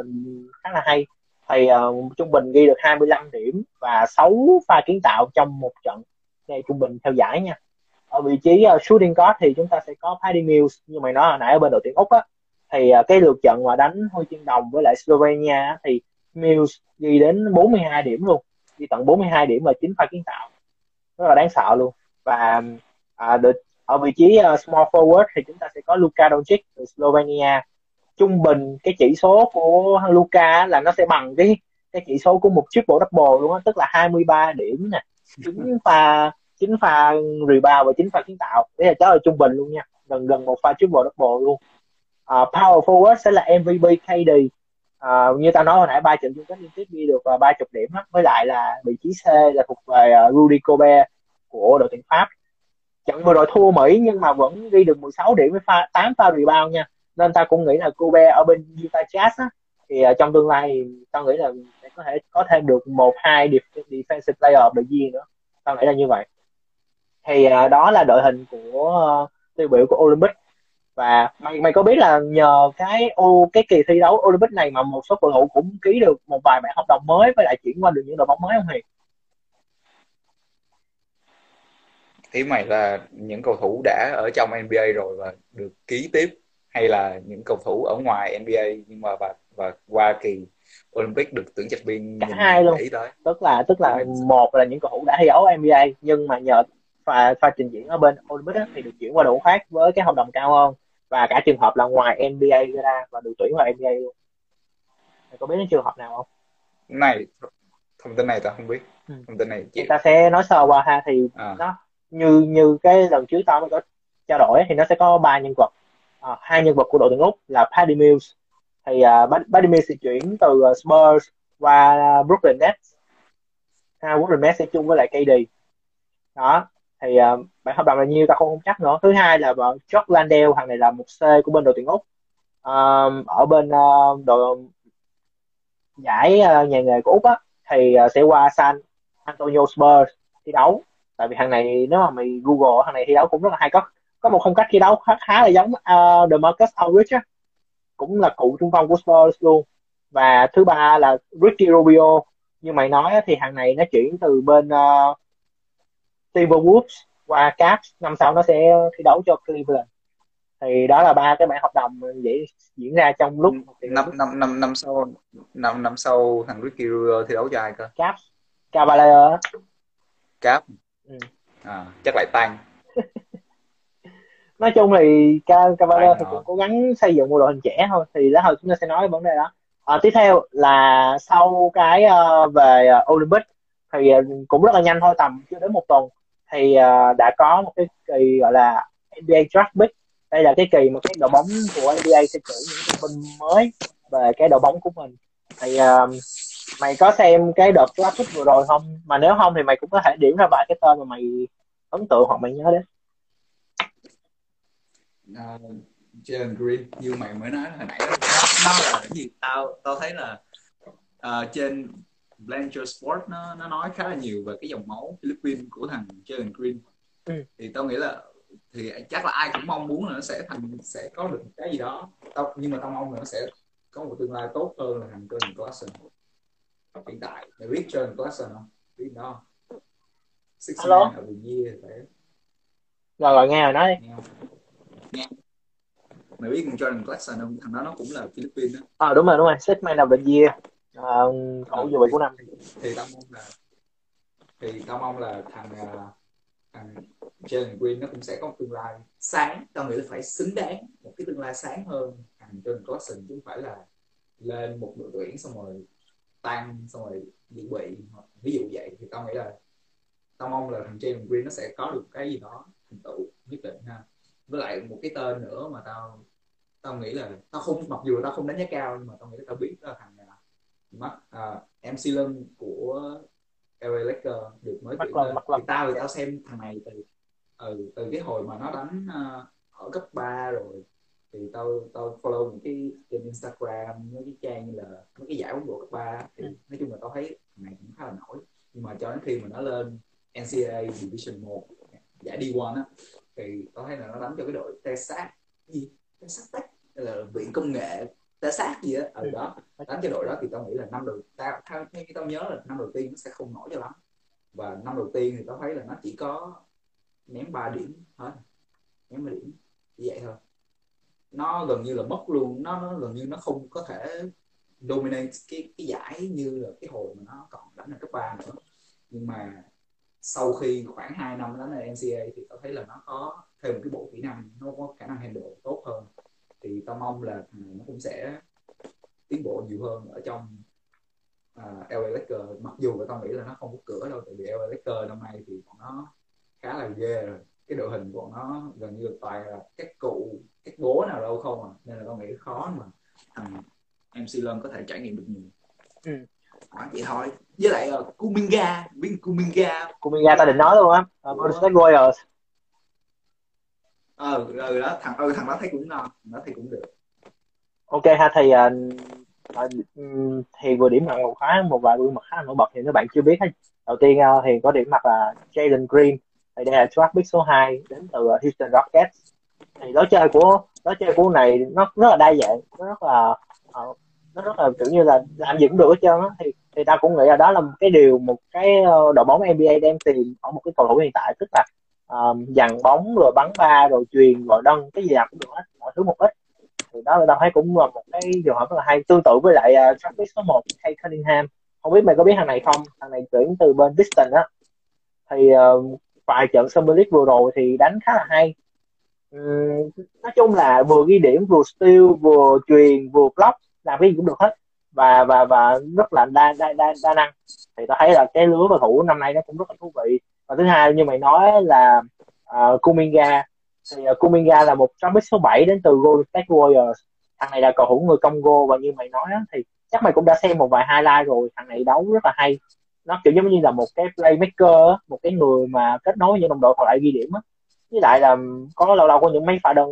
[SPEAKER 1] khá là hay. Thì uh, trung bình ghi được 25 điểm và 6 pha kiến tạo trong một trận đây trung bình theo giải nha. Ở vị trí uh, shooting guard thì chúng ta sẽ có Paddy Mills. Như mày nói hồi nãy ở bên đội tuyển úc á thì uh, cái lượt trận mà đánh huy chương đồng với lại Slovenia thì Mills ghi đến 42 điểm luôn. Ghi tận 42 điểm và 9 pha kiến tạo. Rất là đáng sợ luôn. Và à, được, ở vị trí uh, small forward thì chúng ta sẽ có Luka Doncic từ Slovenia. Trung bình cái chỉ số của Luka là nó sẽ bằng cái cái chỉ số của một triple double luôn á tức là 23 điểm nè. Chín pha chín pha rebound và chín pha kiến tạo. Đấy là cháu là trung bình luôn nha. Gần gần một pha triple double luôn uh, power forward sẽ là MVP KD uh, à, như tao nói hồi nãy ba trận chung kết liên tiếp ghi được uh, ba chục điểm đó. với lại là vị trí C là thuộc về uh, Rudy Gobert của đội tuyển Pháp. Trận vừa rồi thua Mỹ nhưng mà vẫn ghi được 16 điểm với pha 8 pha rebound nha. Nên ta cũng nghĩ là Gobert ở bên Utah Jazz á, thì uh, trong tương lai tao nghĩ là sẽ có thể có thêm được một hai defensive player of the year nữa. Tao nghĩ là như vậy. Thì uh, đó là đội hình của uh, tiêu biểu của Olympic và mày mày có biết là nhờ cái ô cái kỳ thi đấu Olympic này mà một số cầu thủ cũng ký được một vài bản hợp đồng mới với lại chuyển qua được những đội bóng mới không Hiền?
[SPEAKER 2] Ý mày là những cầu thủ đã ở trong NBA rồi và được ký tiếp hay là những cầu thủ ở ngoài NBA nhưng mà và và qua kỳ Olympic được tuyển trạch viên
[SPEAKER 1] cả hai luôn tới. tức là tức là một là những cầu thủ đã thi đấu NBA nhưng mà nhờ pha pha trình diễn ở bên Olympic thì được chuyển qua đội khác với cái hợp đồng cao hơn và cả trường hợp là ngoài NBA ra và được tuyển vào NBA luôn. Mày có biết đến trường hợp nào không?
[SPEAKER 2] Này thông tin này tao không biết. Ừ. thông tin này
[SPEAKER 1] chị ta sẽ nói sơ qua ha thì à. nó như như cái lần trước tao mới có trao đổi thì nó sẽ có ba nhân vật. À, hai nhân vật của đội tuyển úc là Paddy Mills. Thì uh, Paddy Mills sẽ chuyển từ uh, Spurs qua uh, Brooklyn Nets. Ha Brooklyn Nets sẽ chung với lại KD đó thì ờ, uh, bản hợp đồng là nhiêu ta không, không chắc nữa. Thứ hai là vợ Jock Landell thằng này là một C của bên đội tuyển úc. Uh, ở bên uh, đội giải uh, nhà nghề của úc á thì uh, sẽ qua San Antonio Spurs thi đấu. Tại vì thằng này nếu mà mày google thằng này thi đấu cũng rất là hay. Có có một phong cách thi đấu khá, khá là giống uh, Demarcus Aldridge á. Cũng là cựu trung phong của Spurs luôn. Và thứ ba là Ricky Rubio. Như mày nói thì thằng này nó chuyển từ bên uh, Timberwolves qua Cavs năm sau nó sẽ thi đấu cho Cleveland. Thì đó là ba cái bản hợp đồng vậy diễn ra trong lúc
[SPEAKER 2] năm năm năm năm sau năm năm sau thằng Ricky Rubio thi đấu cho ai cơ?
[SPEAKER 1] Cavs Cavalier.
[SPEAKER 2] Cavs. Ừ. à, chắc lại tăng
[SPEAKER 1] nói chung thì Cavalier thì cũng cố gắng xây dựng một đội hình trẻ thôi thì lát hồi chúng ta sẽ nói vấn đề đó. À, tiếp theo là sau cái uh, về uh, Olympic thì uh, cũng rất là nhanh thôi tầm chưa đến một tuần thì uh, đã có một cái kỳ gọi là NBA Draft Pick. Đây là cái kỳ mà cái đội bóng của NBA sẽ cử những thông tin mới về cái đội bóng của mình. Thì uh, mày có xem cái đợt draft pick vừa rồi không? Mà nếu không thì mày cũng có thể điểm ra vài cái tên mà mày ấn tượng hoặc mày nhớ đến.
[SPEAKER 2] Uh, Jalen Green như mày mới nói hồi nãy đó, nó, nó là cái gì? Tao tao thấy là uh, trên Blanchard Sport nó nó nói khá là nhiều về cái dòng máu Philippines của thằng Jalen Green. Ừ. thì tao nghĩ là thì chắc là ai cũng mong muốn là nó sẽ thành sẽ có được cái gì đó. Tao nhưng mà tao mong là nó sẽ có một tương lai tốt hơn là thằng Jordan Clarkson. Hiện tại mày biết Jordan Clarkson không? Biết đó
[SPEAKER 1] Six Hello. Man of the year phải rồi rồi nghe rồi nói đi. Nghe,
[SPEAKER 2] nghe. mày biết thằng Jordan Clarkson không? Thằng đó nó cũng là Philippines đó.
[SPEAKER 1] À đúng rồi đúng rồi. Six Man of the year uh, cậu dự bị của năm.
[SPEAKER 2] Thì tao mong là thì tao mong là thằng à, thằng Jalen Green nó cũng sẽ có một tương lai sáng. Tao nghĩ là phải xứng đáng một cái tương lai sáng hơn. Thằng Jordan Clarkson chứ không phải là lên một đội tuyển xong rồi tăng xong rồi dự bị. Ví dụ vậy. Thì tao nghĩ là tao mong là thằng Jalen Green nó sẽ có được cái gì đó thành tựu nhất định ha. Với lại một cái tên nữa mà tao tao nghĩ là tao không mặc dù tao không đánh giá cao nhưng mà tao nghĩ là tao biết là thằng mắt uh, MC Lân của LA Lakers được mới tuyển lên. thì tao thì tao xem thằng này từ ừ, từ cái hồi mà nó đánh uh, ở cấp 3 rồi. Thì tao tao follow những cái trên Instagram mấy cái trang như là mấy cái giải bóng rổ cấp 3 thì ừ. nói chung là tao thấy thằng này cũng khá là nổi. Nhưng mà cho đến khi mà nó lên NCAA Division 1 giải D1 á thì tao thấy là nó đánh cho cái đội Texas gì? Texas Tech là viện công nghệ té sát gì ở ừ. đó. Đánh cho đội đó thì tao nghĩ là năm đầu tao theo như tao nhớ là năm đầu tiên nó sẽ không nổi cho lắm. Và năm đầu tiên thì tao thấy là nó chỉ có ném 3 điểm hết ném 3 điểm chỉ vậy thôi. Nó gần như là mất luôn. Nó, nó gần như nó không có thể dominate cái cái giải như là cái hồi mà nó còn đánh ở cấp 3 nữa. Nhưng mà sau khi khoảng 2 năm đánh ở NCAA thì tao thấy là nó có thêm một cái bộ kỹ năng nó có khả năng handle tốt hơn thì tao mong là nó cũng sẽ tiến bộ nhiều hơn ở trong uh, à, LA Lakers mặc dù là tao nghĩ là nó không có cửa đâu tại vì LA Lakers năm nay thì bọn nó khá là ghê rồi. Cái đội hình của bọn nó gần như toàn là các cụ các bố nào đâu không à. Nên là tao nghĩ khó mà thằng MC Lân có thể trải nghiệm được nhiều. Ừ. Hỏi vậy thôi. Với lại uh, Kuminga biết Kuminga.
[SPEAKER 1] Kuminga ta định nói luôn á. Uh, Golden State Warriors
[SPEAKER 2] ờ ừ, đó thằng ừ thằng đó thấy cũng ngon nó thấy cũng được.
[SPEAKER 1] Ok ha thì uh, thì vừa điểm mặt một khá một vài gương mặt khá nổi bật thì các bạn chưa biết hết đầu tiên uh, thì có điểm mặt là Jalen Green thì đây là draft pick số 2 đến từ Houston Rockets. Thì lối chơi của lối chơi của này nó rất là đa dạng nó rất là uh, nó rất là kiểu như là làm dựng được hết trơn á. Thì thì ta cũng nghĩ là đó là một cái điều một cái đội bóng NBA đang tìm ở một cái cầu thủ hiện tại tức là um, dằn bóng rồi bắn ba rồi truyền rồi đâm cái gì làm cũng được hết mọi thứ một ít. Thì đó là tao thấy cũng là một cái trường hợp rất là hay. Tương tự với lại ờ, uh, draft số 1 hay Cunningham. Không biết mày có biết thằng này không? Thằng này chuyển từ bên Piston á. Thì uh, vài trận Summer League vừa rồi thì đánh khá là hay. Uhm, nói chung là vừa ghi điểm vừa steal vừa truyền vừa block làm cái gì cũng được hết. Và và và rất là đa đa đa, đa năng. Thì tao thấy là cái lứa cầu thủ năm nay nó cũng rất là thú vị và thứ hai như mày nói là uh, Kuminga thì uh, Kuminga là một trong số 7 đến từ Golden State Warriors. Thằng này là cầu thủ người Congo và như mày nói đó, thì chắc mày cũng đã xem một vài highlight rồi. Thằng này đấu rất là hay. Nó kiểu giống như là một cái playmaker một cái người mà kết nối với những đồng đội còn lại ghi điểm á. Với lại là có lâu lâu có những mấy pha đơn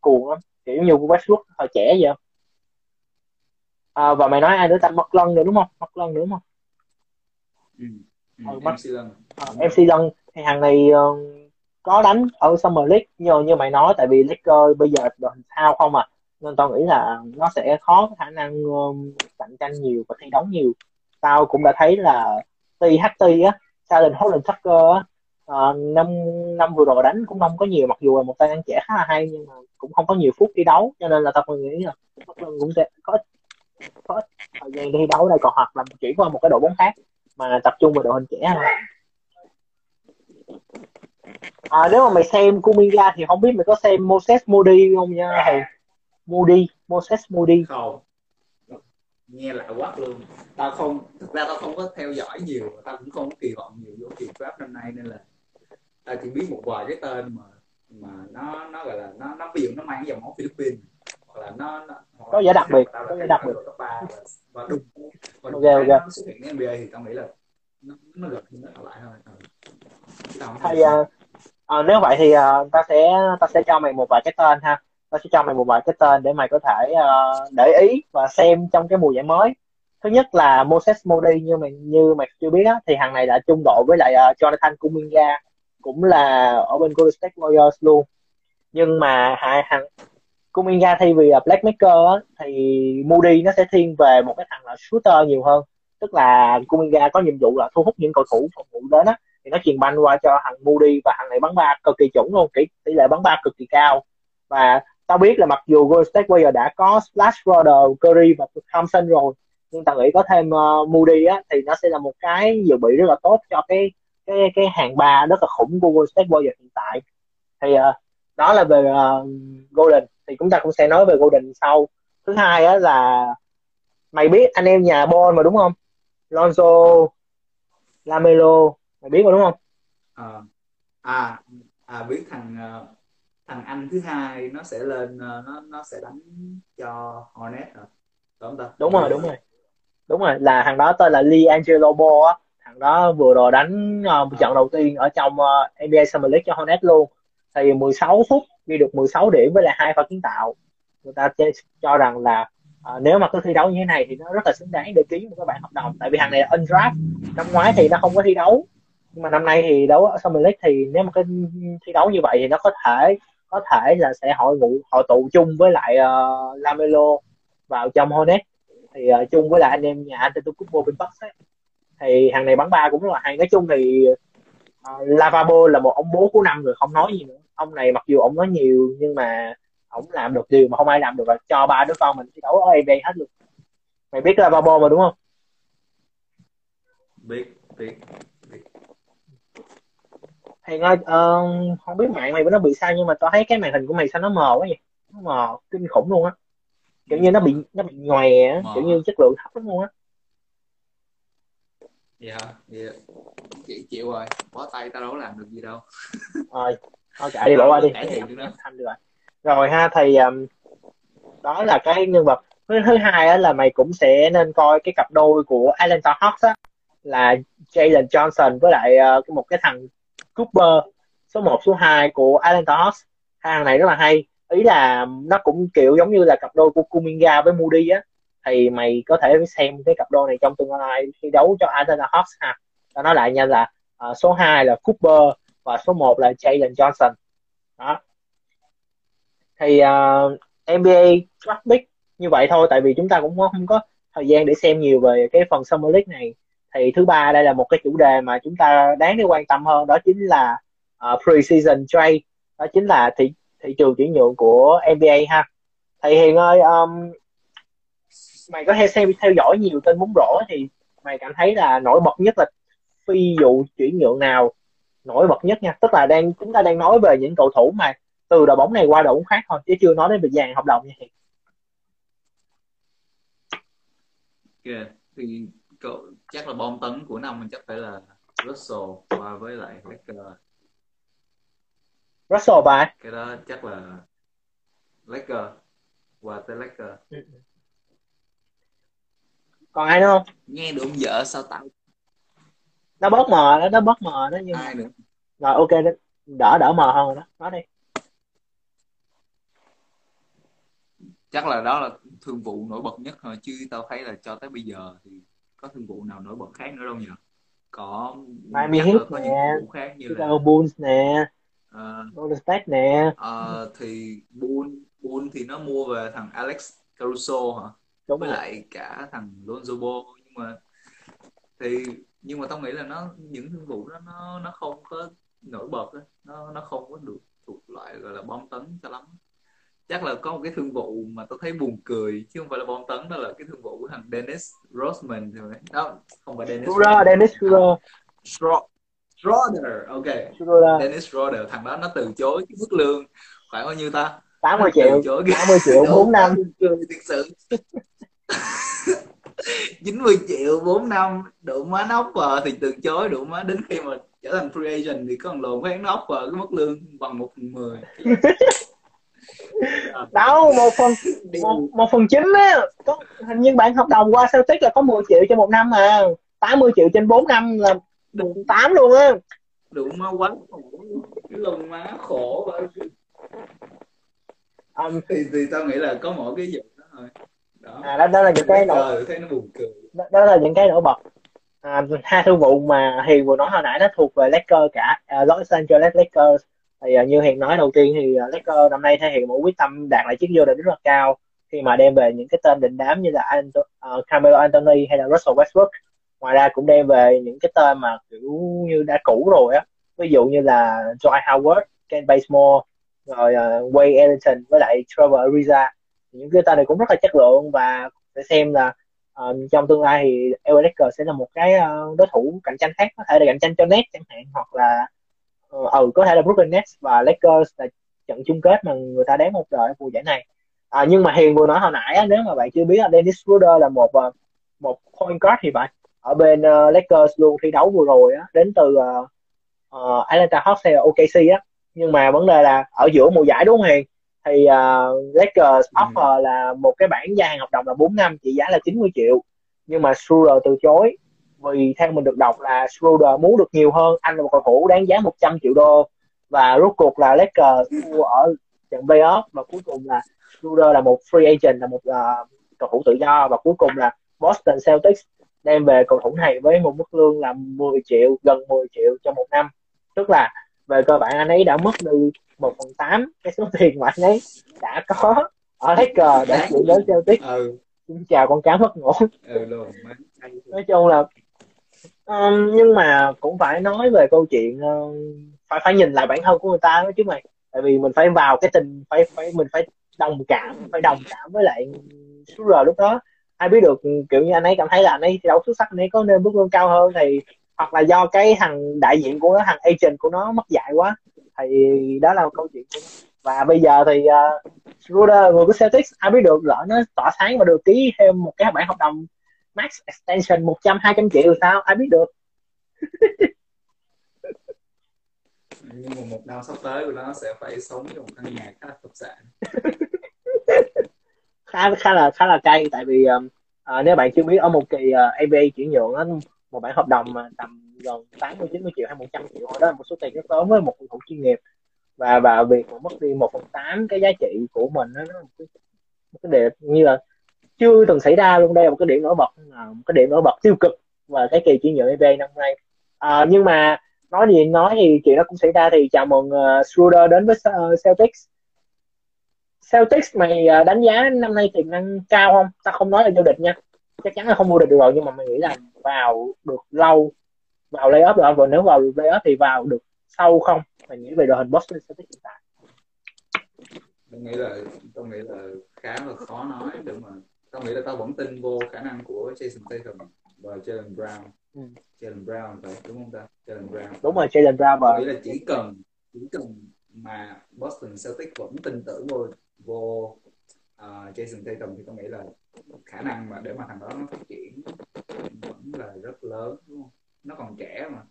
[SPEAKER 1] cuồng lắm kiểu như Westbrook thời trẻ vậy. À, và mày nói ai nữa ta? Mất lân nữa đúng không? Mất lân nữa đúng không?
[SPEAKER 2] Ừ. Ừ, ừ, MC Lân
[SPEAKER 1] MC Lân thì hàng này uh, có đánh ở Summer League như như mày nói tại vì Lakers bây giờ đội hình sao không à nên tao nghĩ là nó sẽ khó khả năng um, cạnh tranh nhiều và thi đấu nhiều. Tao cũng đã thấy là THT á Silent Holland Tucker á uh, năm năm vừa rồi đánh cũng không có nhiều mặc dù là một tay ăn trẻ khá là hay nhưng mà cũng không có nhiều phút thi đấu cho nên là tao nghĩ là cũng sẽ có có thời gian thi đấu đây còn hoặc là chỉ qua một cái đội bóng khác mà tập trung vào đội hình trẻ thôi à, nếu mà mày xem Kuminga thì không biết mày có xem Moses Moody không nha thầy? Moody Moses Moody
[SPEAKER 2] không. Nghe lạ quá luôn. Tao không thực ra tao không có theo dõi nhiều tao cũng không có kỳ vọng nhiều vô kỳ pháp năm nay nên là tao chỉ biết một vài cái tên mà mà nó nó gọi là nó nó ví dụ nó mang dòng máu Philippines là nó, nó
[SPEAKER 1] có giá đặc biệt có giá đặc biệt.
[SPEAKER 2] và, và đúng và đúng
[SPEAKER 1] okay, okay.
[SPEAKER 2] xuất hiện NBA thì tao nghĩ là nó nó gần như nó lại thôi.
[SPEAKER 1] Ừ. thì uh, uh, nếu vậy thì uh, ta sẽ ta sẽ cho mày một vài cái tên ha. Ta sẽ cho mày một vài cái tên để mày có thể uh, để ý và xem trong cái mùa giải mới. Thứ nhất là Moses Moody như mày như mày chưa biết á thì hàng này là chung đội với lại uh, Jonathan Kuminga cũng là ở bên Golden State Warriors luôn. Nhưng mà hai hàng Kuminga thay vì là Black á, thì Moody nó sẽ thiên về một cái thằng là shooter nhiều hơn. Tức là Kuminga có nhiệm vụ là thu hút những cầu thủ phòng ngự đến á. Thì nó truyền banh qua cho thằng Moody và thằng này bắn ba cực kỳ chuẩn luôn tỷ, tỷ lệ bắn ba cực kỳ cao. Và tao biết là mặc dù Golden State Warriors đã có Splash Roder, Curry và Thompson rồi nhưng tao nghĩ có thêm uh, Moody á thì nó sẽ là một cái dự bị rất là tốt cho cái cái cái hàng ba rất là khủng của Golden State Warriors hiện tại. Thì uh, đó là về uh, Golden. Thì chúng ta cũng sẽ nói về Golden sau. Thứ hai á là mày biết anh em nhà Bon mà đúng không? Lonzo Lamelo mày biết mà đúng không?
[SPEAKER 2] À à, à biết thằng thằng anh thứ hai nó sẽ lên nó nó sẽ đánh cho Hornet hả? Đúng không ta?
[SPEAKER 1] Đúng rồi đúng rồi. Đúng rồi là thằng đó tên là Lee Angelo Ball á. Thằng đó vừa rồi đánh uh, trận đầu tiên ở trong uh, NBA Summer League cho Hornet luôn thì 16 phút ghi được 16 điểm với lại hai pha kiến tạo người ta cho rằng là uh, nếu mà cứ thi đấu như thế này thì nó rất là xứng đáng để ký một cái bản hợp đồng. Tại vì hàng này là undraft năm ngoái thì nó không có thi đấu nhưng mà năm nay thì đấu ở Summer League thì nếu mà cái thi đấu như vậy thì nó có thể có thể là sẽ hội ngụ hội tụ chung với lại uh, Lamelo vào trong Hornet thì uh, chung với lại anh em nhà Antetokounmpo bên Bucks ấy. Thì hàng này bắn ba cũng là hay. Nói chung thì Lavabo là một ông bố của năm rồi không nói gì nữa. Ông này mặc dù ông nói nhiều nhưng mà ông làm được điều mà không ai làm được là cho ba đứa con mình thi đấu ở NBA hết luôn. Mày biết Lavabo mà đúng không?
[SPEAKER 2] Biết biết
[SPEAKER 1] thì ơi uh, không biết mạng mày nó bị sao nhưng mà tao thấy cái màn hình của mày sao nó mờ quá vậy? Nó mờ kinh khủng luôn á. Kiểu như nó bị nó bị nhòe kiểu như chất lượng thấp lắm luôn á
[SPEAKER 2] dạ dạ. Chị chịu rồi. Bó tay tao đâu làm được gì đâu.
[SPEAKER 1] Rồi thôi kệ đi bỏ qua đi. cải thiện thành được rồi. Rồi ha thì um, đó là cái nhân vật thứ, thứ hai á là mày cũng sẽ nên coi cái cặp đôi của Atlanta Hawks á là Jalen Johnson với lại uh, một cái thằng Cooper số 1, số 2 của Atlanta Hawks. Hai thằng này rất là hay. Ý là nó cũng kiểu giống như là cặp đôi của Kuminga với Moody á thì mày có thể xem cái cặp đôi này trong tương lai thi đấu cho Atlanta Hawks ha. Ta nói lại nha là uh, số 2 là Cooper và số 1 là Jalen Johnson. Đó. Thì à, uh, NBA draft pick như vậy thôi tại vì chúng ta cũng không có thời gian để xem nhiều về cái phần Summer League này. Thì thứ ba đây là một cái chủ đề mà chúng ta đáng để quan tâm hơn đó chính là uh, pre-season trade. Đó chính là thị thị trường chuyển nhượng của NBA ha. Thì Hiền ơi um, mày có theo xem theo dõi nhiều tên bóng rổ thì mày cảm thấy là nổi bật nhất là phi vụ chuyển nhượng nào? Nổi bật nhất nha. Tức là đang chúng ta đang nói về những cầu thủ mà từ đội bóng này qua đội bóng khác thôi chứ chưa nói đến việc dàn hợp đồng nha Hiền
[SPEAKER 2] okay. thì cậu chắc là bom tấn của năm mình chắc phải là Russell qua với lại Lakers
[SPEAKER 1] Russell bài
[SPEAKER 2] cái đó chắc là Lakers qua tới Lakers ừ.
[SPEAKER 1] Còn ai nữa không?
[SPEAKER 2] Nghe được vợ sao tao?
[SPEAKER 1] Nó bớt mờ đó nó bớt mờ đó nhưng
[SPEAKER 2] ai nữa?
[SPEAKER 1] Rồi ok đỡ đỡ mờ hơn rồi đó. Nói đi.
[SPEAKER 2] Chắc là đó là thương vụ nổi bật nhất thôi chứ tao thấy là cho tới bây giờ thì có thương vụ nào nổi bật khác nữa đâu nhỉ có
[SPEAKER 1] Miami Heat có nè, những vụ khác như là Bulls nè uh, Golden State nè.
[SPEAKER 2] Uh, thì Bulls Bulls thì nó mua về thằng Alex Caruso hả Đúng với rồi. lại cả thằng Lonzo Ball nhưng mà thì nhưng mà tao nghĩ là nó những thương vụ đó nó nó không có nổi bật đó. nó nó không có được thuộc loại gọi là bom tấn cho lắm. Chắc là có một cái thương vụ mà tôi thấy buồn cười chứ không phải là bom tấn đó là cái thương vụ của thằng Dennis Rodman rồi đó không phải Dennis
[SPEAKER 1] Schroeder Dennis Schroeder
[SPEAKER 2] Schroeder ok. Schroeder. Dennis Schroeder thằng đó nó từ chối cái mức lương phải bao nhiêu ta?
[SPEAKER 1] 80 triệu. Chối 80 triệu 4 năm.
[SPEAKER 2] Cười thực sự 90 triệu 4 năm đủ má nóc vợ. Thì từ chối đủ má. Đến khi mà trở thành free agent thì có thằng lồn phải nóc vợ cái mức lương bằng một phần mười.
[SPEAKER 1] Đâu một phần một, một phần chín á. Có hình như bạn hợp đồng qua Celtic là có 10 triệu trên một năm mà 80 triệu trên 4 năm là đủ 8 luôn á.
[SPEAKER 2] Đủ má quá khổ. Cái má khổ vậy um, thì thì tao nghĩ là có mỗi cái gì đó thôi
[SPEAKER 1] đó. À, đó, đó là những cái
[SPEAKER 2] nổi thấy nó buồn cười.
[SPEAKER 1] đó, đó là những cái nổi bật. À, hai thương vụ mà hiền vừa nói hồi nãy nó thuộc về Lakers cả. Uh, Los Angeles Lakers. Thì uh, như hiền nói đầu tiên thì uh, Lakers năm nay thể hiện một quyết tâm đạt lại chiếc vô địch rất là cao khi mà đem về những cái tên định đám như là Anto, uh, Carmelo Anthony hay là Russell Westbrook. Ngoài ra cũng đem về những cái tên mà kiểu như đã cũ rồi á. Ví dụ như là Dwight Howard, Ken Bazemore rồi uh, Wade Ellington với lại Trevor Ariza những cái tên này cũng rất là chất lượng và để xem là uh, trong tương lai thì LA Lakers sẽ là một cái uh, đối thủ cạnh tranh khác có thể là cạnh tranh cho Nets chẳng hạn hoặc là uh, có thể là Brooklyn Nets và Lakers là trận chung kết mà người ta đáng một đời mùa giải này. À, nhưng mà hiền vừa nói hồi nãy nếu mà bạn chưa biết là Dennis Schroeder là một một point guard thì bạn ở bên uh, Lakers luôn thi đấu vừa rồi á đến từ uh, uh, Atlanta Hawks hay là OKC á. Nhưng mà vấn đề là ở giữa mùa giải đúng không hiền? Thì uh, Lakers ừ. offer là một cái bản gia hạn hợp đồng là 4 năm trị giá là 90 triệu. Nhưng mà Schroeder từ chối vì theo mình được đọc là Schroeder muốn được nhiều hơn anh là một cầu thủ đáng giá 100 triệu đô. Và rốt cuộc là Lakers mua ở trận playoff và cuối cùng là Schroeder là một free agent là một uh, cầu thủ tự do. Và cuối cùng là Boston Celtics đem về cầu thủ này với một mức lương là 10 triệu gần 10 triệu cho một năm. Tức là về cơ bản anh ấy đã mất đi một phần tám cái số tiền mà anh ấy đã có ở cờ để chuyển đến Celtic. Ừ. xin chào con cá mất ngủ. Ừ, nói chung là um, nhưng mà cũng phải nói về câu chuyện uh, phải phải nhìn lại bản thân của người ta đó chứ mày. Tại vì mình phải vào cái tình phải phải mình phải đồng cảm phải đồng cảm với lại số r lúc đó. Ai biết được kiểu như anh ấy cảm thấy là anh ấy thi đấu xuất sắc anh ấy có nên bước lương cao hơn thì hoặc là do cái thằng đại diện của nó thằng agent của nó mất dạy quá thì đó là một câu chuyện của nó. Và bây giờ thì uh, Schroeder người của Celtics ai biết được lỡ nó tỏa sáng và được ký thêm một cái bản hợp đồng max extension 100 200 triệu sao? Ai biết được.
[SPEAKER 2] Nhưng mà một năm sắp tới của nó sẽ phải sống trong một căn nhà khá là phức sản
[SPEAKER 1] khá khá là khá là cay tại vì uh, nếu bạn chưa biết ở một kỳ uh, ABA chuyển nhượng một bản hợp đồng mà tầm gần 80 90 triệu hay 100 triệu đó là một số tiền rất lớn với một cầu thủ chuyên nghiệp. Và và việc mà mất đi một phần tám cái giá trị của mình đó, nó một cái, một cái điểm như là chưa từng xảy ra luôn. Đây là một cái điểm nổi bật à, một cái điểm nổi bật tiêu cực và cái kỳ chuyển nhượng EB năm nay. À, nhưng mà nói gì nói thì chuyện đó cũng xảy ra thì chào mừng uh, Schroeder đến với uh, Celtics. Celtics mày uh, đánh giá năm nay tiềm năng cao không? Ta không nói là vô địch nha. Chắc chắn là không vô địch được rồi nhưng mà mày nghĩ là vào được lâu vào playoff được và nếu vào playoff thì vào được sâu không? Mày nghĩ về đội hình Boston Celtics hiện tại.
[SPEAKER 2] Tôi nghĩ là tôi nghĩ là khá là khó nói để mà tôi nghĩ là tao vẫn tin vô khả năng của Jason Tatum và Jalen Brown. Ừ. Jalen Brown phải đúng không ta? Jalen Brown.
[SPEAKER 1] Đúng rồi Jalen Brown và
[SPEAKER 2] tôi nghĩ là chỉ cần chỉ cần mà Boston Celtics vẫn tin tưởng vô vô uh, Jason Tatum thì tôi nghĩ là khả năng mà để mà thằng đó nó phát triển là rất lớn đúng không? Nó còn trẻ mà.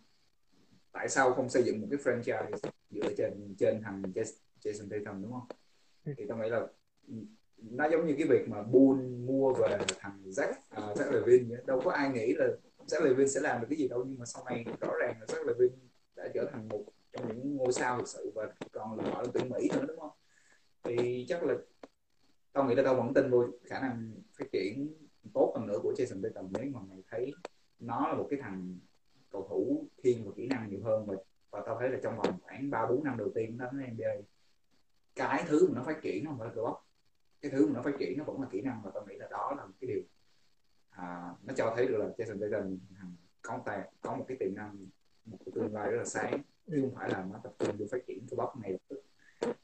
[SPEAKER 2] Tại sao không xây dựng một cái franchise dựa trên trên thằng Jason Tatum đúng không? Thì tôi nghĩ là nó giống như cái việc mà Bull mua về thằng Zach uh, Zach Levine vậy. đâu có ai nghĩ là Zach Levine sẽ làm được cái gì đâu nhưng mà sau này rõ ràng là Zach Levine đã trở thành một trong những ngôi sao thực sự và còn là họ là tuyển Mỹ nữa đúng không? Thì chắc là tao nghĩ là tao vẫn tin vô khả năng phát triển tốt hơn nữa của Jason Tatum nếu mà mày thấy nó là một cái thằng cầu thủ thiên và kỹ năng nhiều hơn và, và tao thấy là trong vòng khoảng ba bốn năm đầu tiên nó đến NBA cái thứ mà nó phát triển nó không phải là cơ bắp. Cái thứ mà nó phát triển nó vẫn là kỹ năng và tao nghĩ là đó là một cái điều à, nó cho thấy được là Jason Tatum có tài có một cái tiềm năng một cái tương lai rất là sáng chứ không phải là nó tập trung vô phát triển cơ bắp ngay lập tức.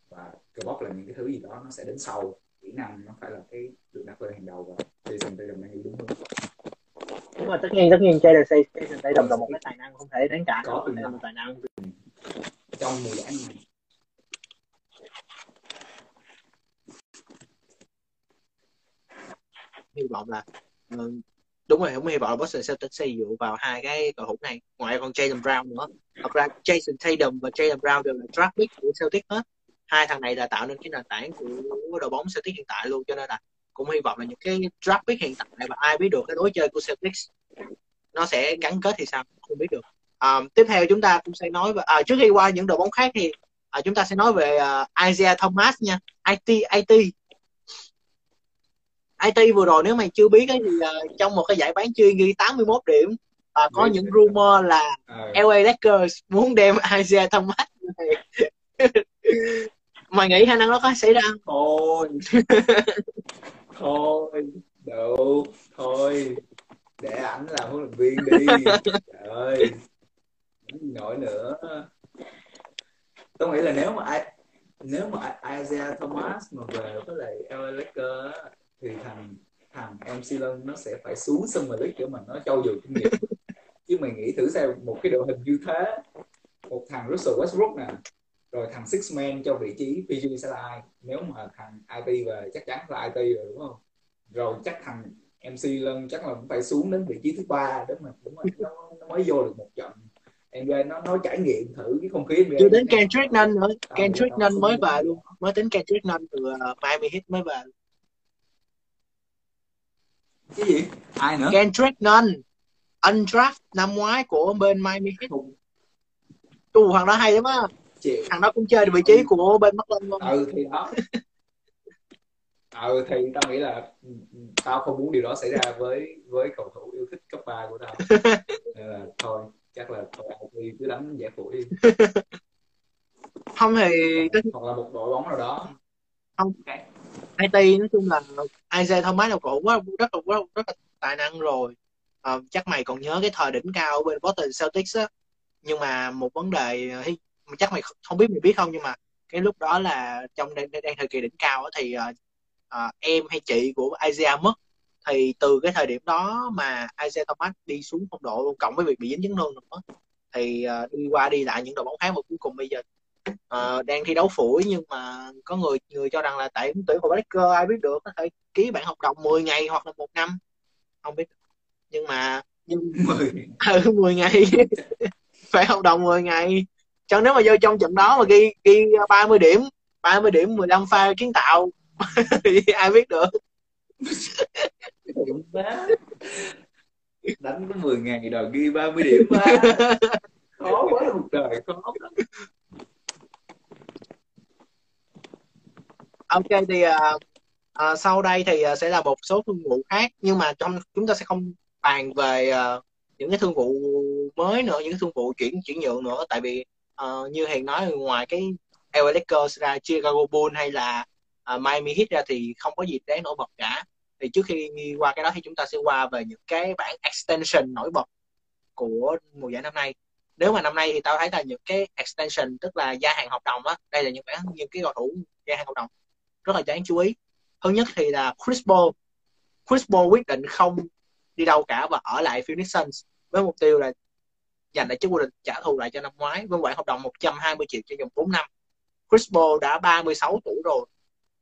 [SPEAKER 2] Và cơ bắp là những cái thứ gì đó nó sẽ đến sau kỹ năng nó phải là cái được đặt lên hàng đầu và Jason Tatum đang đi đúng hướng
[SPEAKER 3] đúng rồi tất nhiên tất nhiên Jason Jason Tatum là một cái tài năng không thể đánh cả có là một tài năng.
[SPEAKER 2] Trong mùa giải này.
[SPEAKER 1] Hy vọng là ừ, đúng rồi không hy vọng là Boston Celtics sẽ dựa vào hai cái cầu thủ này. Ngoài còn Jalen Brown nữa. Thật ra Jason Tatum và Jalen Brown đều là draft pick của Celtics hết. Hai thằng này là tạo nên cái nền tảng của đội bóng Celtics hiện tại luôn cho nên là cũng hy vọng là những cái draft pick hiện tại và ai biết được cái đối chơi của Celtics nó sẽ gắn kết thì sao không biết được. À, tiếp theo chúng ta cũng sẽ nói về à, trước khi qua những đội bóng khác thì à, chúng ta sẽ nói về uh, Isaiah Thomas nha IT IT IT vừa rồi nếu mày chưa biết ấy, thì uh, trong một cái giải bán chuyên ghi 81 điểm uh, có những rumor là LA Lakers muốn đem Isaiah Thomas mày nghĩ khả năng đó có xảy ra
[SPEAKER 2] thôi thôi đủ thôi, để ảnh làm huấn luyện viên đi. Trời ơi nổi nữa. Tôi nghĩ là nếu mà ai, nếu mà Isaiah Thomas mà về với lại LA Lakers thì thằng thằng MC Lân nó sẽ phải xuống sân mà lấy kiểu mà nó trau dồi kinh nghiệm. Chứ mày nghĩ thử xem một cái đội hình như thế, một thằng Russell Westbrook nè rồi thằng six man cho vị trí PG sẽ là ai? Nếu mà thằng IT về chắc chắn là IT rồi đúng không? Rồi chắc thằng MC Lân chắc là cũng phải xuống đến vị trí thứ ba để mà đúng rồi, nó, nó mới vô được một trận. NBA nó nó trải nghiệm thử cái không khí NBA
[SPEAKER 1] chưa đến Kendrick Nunn nữa. Kendrick Nunn mới về luôn. Mới tính Kendrick Nunn từ uh, Miami Heat mới về.
[SPEAKER 2] Cái gì? Ai nữa?
[SPEAKER 1] Kendrick Nunn undraft năm ngoái của bên Miami Heat tu thằng đó hay lắm á thằng đó cũng chơi được vị trí của bên Bắc Lân
[SPEAKER 2] luôn. Ừ thì đó. Ừ thì tao nghĩ là ừ, ừ, tao không muốn điều đó xảy ra với với cầu thủ yêu thích cấp 3 của tao. Nên là thôi chắc là thôi thì cứ đánh giải phủi. Đi
[SPEAKER 1] không thì
[SPEAKER 2] hoặc là một đội bóng nào đó.
[SPEAKER 1] Không. IT nói chung là Isaiah Thomas là cổ quá rất là rất, rất là tài năng rồi. À, chắc mày còn nhớ cái thời đỉnh cao bên Boston Celtics á. Nhưng mà một vấn đề chắc mày không biết mày biết không nhưng mà cái lúc đó là trong đang, đang thời kỳ đỉnh cao thì uh, uh, em hay chị của Isaiah mất. Thì từ cái thời điểm đó mà Isaiah Thomas đi xuống phong độ luôn cộng với việc bị dính chấn thương nữa. Thì uh, đi qua đi lại những đội bóng khác mà cuối cùng bây giờ uh, đang thi đấu phủi nhưng mà có người người cho rằng là tại tuyển của Baker ai biết được có thể ký bản hợp đồng 10 ngày hoặc là một năm. Không biết. Nhưng mà nhưng 10 ừ, 10 ngày. Phải hợp đồng 10 ngày cho nếu mà vô trong trận đó mà ghi ghi 30 điểm 30 điểm 15 pha kiến tạo thì ai biết được?
[SPEAKER 2] Đánh có 10 ngày đòi ghi 30 điểm khó quá một đời khó lắm.
[SPEAKER 1] Ok thì uh, uh, sau đây thì uh, sẽ là một số thương vụ khác nhưng mà trong chúng ta sẽ không bàn về uh, những cái thương vụ mới nữa những cái thương vụ chuyển chuyển nhượng nữa tại vì uh, như hiền nói ngoài cái LA Lakers ra Chicago Bulls hay là uh, Miami Heat ra thì không có gì đáng nổi bật cả. Thì trước khi qua cái đó thì chúng ta sẽ qua về những cái bản extension nổi bật của mùa giải năm nay. Nếu mà năm nay thì tao thấy là những cái extension tức là gia hạn hợp đồng á đây là những bản những cái cầu thủ gia hạn hợp đồng rất là đáng chú ý. Thứ nhất thì là Chris Paul. Chris Paul quyết định không đi đâu cả và ở lại Phoenix Suns với mục tiêu là giành lại chức vô địch trả thù lại cho năm ngoái với khoản hợp đồng 120 triệu cho vòng 4 năm. Chris Paul đã 36 tuổi rồi.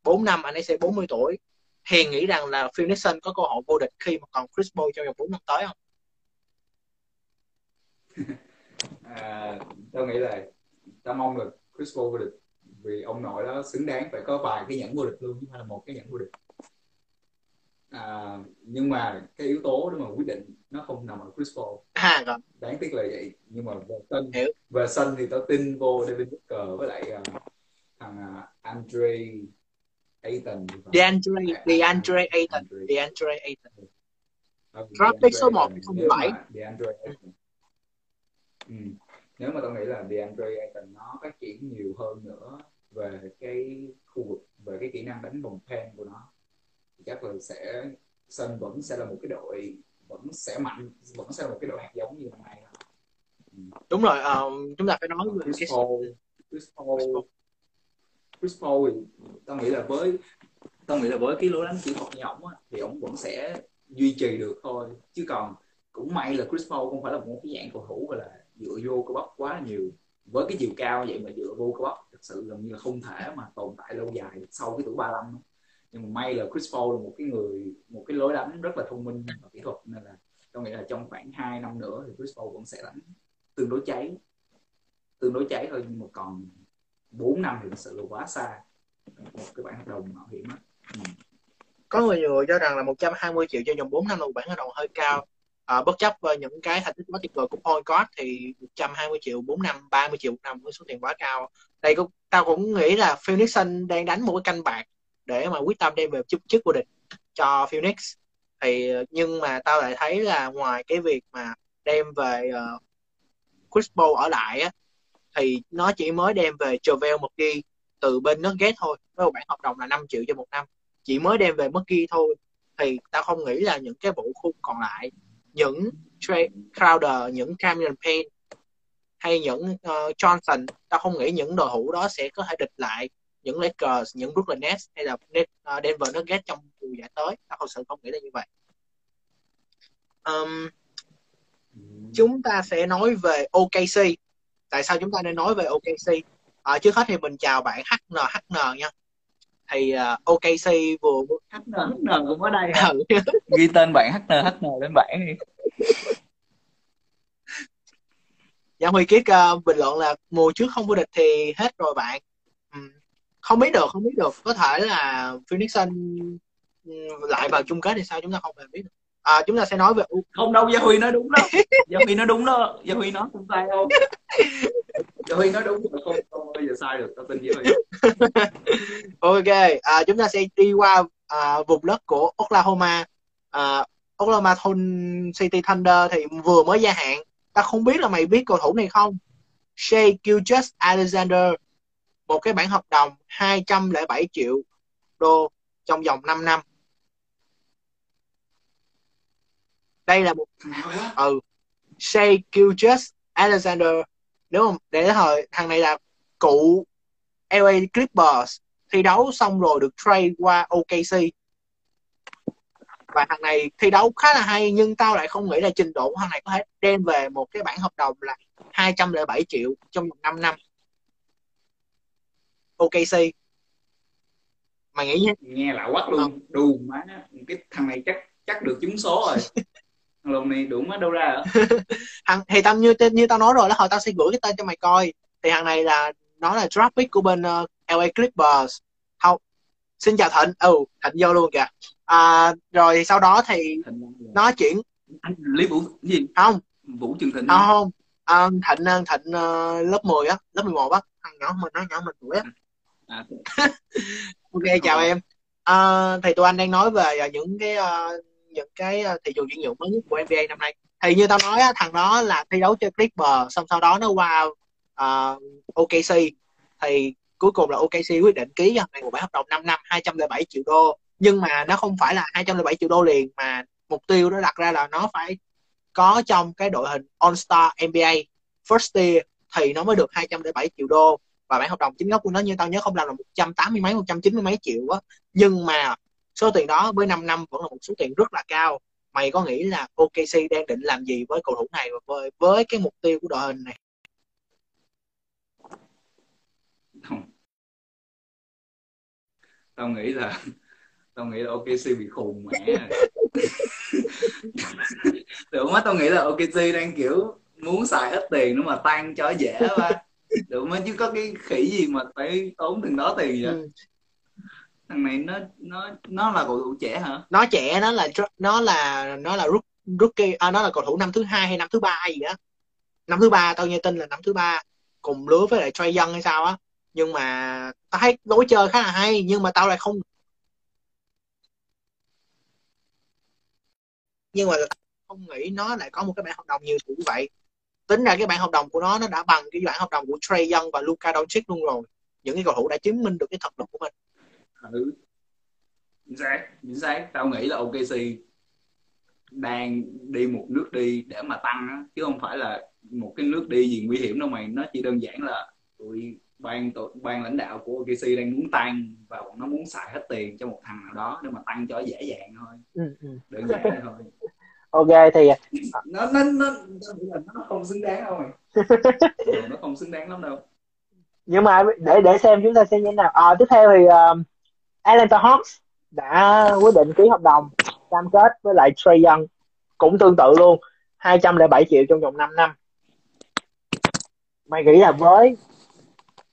[SPEAKER 1] 4 năm anh ấy sẽ 40 tuổi. Hiền nghĩ rằng là Phil Nixon có cơ hội vô địch khi mà còn Chris Paul trong vòng 4 năm tới không?
[SPEAKER 2] à, tôi nghĩ là tao mong được Chris Paul vô địch vì ông nội đó xứng đáng phải có vài cái nhẫn vô địch luôn chứ không phải là một cái nhẫn vô địch à, nhưng mà cái yếu tố để mà quyết định nó không nằm ở Chris Paul
[SPEAKER 1] à, rồi.
[SPEAKER 2] đáng tiếc là vậy. Nhưng mà về sân về sân thì tao tin vô Devin Booker với lại uh, thằng uh, Andre Ayton.
[SPEAKER 1] DeAndre DeAndre Ayton. DeAndre Ayton. Draft pick số 1 2017
[SPEAKER 2] DeAndre Ayton. Ừ. nếu mà tôi nghĩ là DeAndre Ayton nó phát triển nhiều hơn nữa về cái khu vực về cái kỹ năng đánh vòng pen của nó chắc là sẽ sân vẫn sẽ là một cái đội vẫn sẽ mạnh vẫn sẽ là một cái đội hạt giống như năm nay.
[SPEAKER 1] Đúng rồi um, chúng ta phải nói về
[SPEAKER 2] Chris Paul Chris Paul. Chris Paul. Thì tao nghĩ là với tao nghĩ là với cái lối đánh kỹ thuật như ổng thì ổng vẫn sẽ duy trì được thôi. Chứ còn cũng may là Chris Paul không phải là một cái dạng cầu thủ gọi là dựa vô cơ bắp quá nhiều. Với cái chiều cao vậy mà dựa vô cơ bắp thực sự gần như là không thể mà tồn tại lâu dài sau cái tuổi 35 nhưng mà may là Chris Paul là một cái người một cái lối đánh rất là thông minh và kỹ thuật nên là tôi nghĩ là trong khoảng 2 năm nữa thì Chris Paul vẫn sẽ đánh tương đối cháy. Tương đối cháy thôi nhưng mà còn 4 năm thì thực sự là quá xa. Một cái bản hợp đồng mạo hiểm á. Ừ.
[SPEAKER 1] có người người cho rằng là 120 triệu cho vòng 4 năm là một bản hợp đồng hơi cao. À, bất chấp ờ, những cái thành tích quá tuyệt vời của Paul Court thì 120 triệu 4 năm 30 triệu một năm với số tiền quá cao. Đây cũng tao cũng nghĩ là Phoenix Sun đang đánh một cái canh bạc để mà quyết tâm đem về chức chức vô địch cho Phoenix. Thì ờ, nhưng mà tao lại thấy là ngoài cái việc mà đem về uh, Chris Paul ở lại á thì nó chỉ mới đem về Travel một ghi từ bên Nuggets thôi. Với một bản hợp đồng là 5 triệu cho một năm. Chỉ mới đem về McGee thôi. Thì tao không nghĩ là những cái bộ khung còn lại những Trey Crowder những Cameron Payne hay những uh, Johnson tao không nghĩ những đội hữu đó sẽ có thể địch lại những Lakers những Brooklyn Nets hay là uh, Denver Nuggets trong mùa giải tới. Tao thật sự không nghĩ là như vậy. Um, chúng ta sẽ nói về OKC tại sao chúng ta nên nói về OKC à, trước hết thì mình chào bạn HN HN nha. Thì uh, OKC vừa
[SPEAKER 2] HN HN cũng ở đây. Ừ. ghi tên bạn HN HN lên bảng đi.
[SPEAKER 1] Giang Huy Kiết uh, bình luận là mùa trước không vô địch thì hết rồi bạn. Không biết được không biết được. Có thể là Phoenix Sun lại vào chung kết thì sao? Chúng ta không hề biết được. À, chúng ta sẽ nói về
[SPEAKER 2] không đâu Gia Huy nói đúng đó. Gia Huy nói đúng đó. Gia Huy nói không sai đâu Gia Huy nói đúng không, không bao giờ sai được tao tin Gia Huy.
[SPEAKER 1] Ok à, chúng ta sẽ đi qua à, vùng đất của Oklahoma. À, Oklahoma City Thunder thì vừa mới gia hạn. Ta không biết là mày biết cầu thủ này không? Shea Gilgeous Alexander một cái bản hợp đồng 207 triệu đô trong vòng 5 năm. Đây là một ừ. Shea Gilgeous Alexander. Nếu mà để thời thằng này là cụ LA Clippers. Thi đấu xong rồi được trade qua OKC và thằng này thi đấu khá là hay nhưng tao lại không nghĩ là trình độ của thằng này có thể đem về một cái bản hợp đồng là 207 triệu trong vòng 5 năm OKC mày nghĩ nhé
[SPEAKER 2] nghe lạ quắc luôn. Đù má. Cái thằng này chắc chắc được trúng số rồi. Lần này đúng ở đâu ra
[SPEAKER 1] thằng thì tao như như tao nói rồi là hồi tao sẽ gửi cái tên cho mày coi. Thì thằng này là nó là draft pick của bên uh, ờ, LA Clippers. Không. Xin chào thịnh. Ừ thịnh vô luôn kìa. À, rồi sau đó thì nó chuyển
[SPEAKER 2] anh lý vũ gì?
[SPEAKER 1] Không.
[SPEAKER 2] Vũ trường thịnh.
[SPEAKER 1] Không không. À, thịnh ờ, thịnh uh, lớp 10 á lớp 11 á. Thằng nhỏ mình nó nhỏ mình tuổi á à. ok chào em. À, thì tụi anh đang nói về những cái uh, những cái ờ, thị trường chuyển nhượng mới nhất của NBA năm nay. Thì như tao nói thằng đó là thi đấu cho Clipper xong sau đó nó qua uh, OKC thì cuối cùng là OKC quyết định ký cho này một bản hợp đồng 5 năm 207 triệu đô. Nhưng mà nó không phải là 207 triệu đô liền mà mục tiêu nó đặt ra là nó phải có trong cái đội hình All Star NBA first year thì nó mới được 207 triệu đô và bản hợp đồng chính gốc của nó như tao nhớ không làm là 180 mấy 190 mấy triệu á. Nhưng mà số tiền đó với 5 năm vẫn là một số tiền rất là cao. Mày có nghĩ là OKC đang định làm gì với cầu thủ này và với, với cái mục tiêu của đội hình này?
[SPEAKER 2] Không. Tao nghĩ là tao nghĩ là OKC bị khùng mẹ tưởng má tao nghĩ là OKC đang kiểu muốn xài hết tiền nữa mà tăng cho dễ quá đúng mới chứ có cái khỉ gì mà phải tốn từng đó tiền vậy? Ừ. thằng này nó nó nó là cầu thủ trẻ hả?
[SPEAKER 1] Nó trẻ nó là nó là nó là rút rookie à, nó là cầu thủ năm thứ hai hay năm thứ ba gì đó. Năm thứ ba tao nghe tin là năm thứ ba cùng lứa với lại Trey dân hay sao á. Nhưng mà tao thấy lối chơi khá là hay nhưng mà tao lại không
[SPEAKER 4] nhưng mà không nghĩ nó lại có một cái bản hợp đồng nhiều tuổi như vậy tính ra cái bản hợp đồng của nó nó đã bằng cái bản hợp đồng của Trey Young và Luka Doncic luôn rồi. Những cái cầu thủ đã chứng minh được cái thật lực của mình.
[SPEAKER 2] Ừ. Chính xác chính xác. Tao nghĩ là OKC đang đi một nước đi để mà tăng á chứ không phải là một cái nước đi gì nguy hiểm đâu mày. Nó chỉ đơn giản là tụi ban tổ, ban lãnh đạo của OKC đang muốn tăng và bọn nó muốn xài hết tiền cho một thằng nào đó để mà tăng cho dễ dàng thôi. Ừ, ừ. đơn giản thôi
[SPEAKER 1] ok thì
[SPEAKER 2] nó nó nó nó không xứng đáng đâu nó không xứng đáng lắm đâu.
[SPEAKER 1] Nhưng mà để để xem chúng ta xem như thế nào. À, tiếp theo thì uh, Atlanta Hawks đã quyết định ký hợp đồng cam kết với lại Trey Young cũng tương tự luôn 207 triệu trong vòng 5 năm. Mày nghĩ là với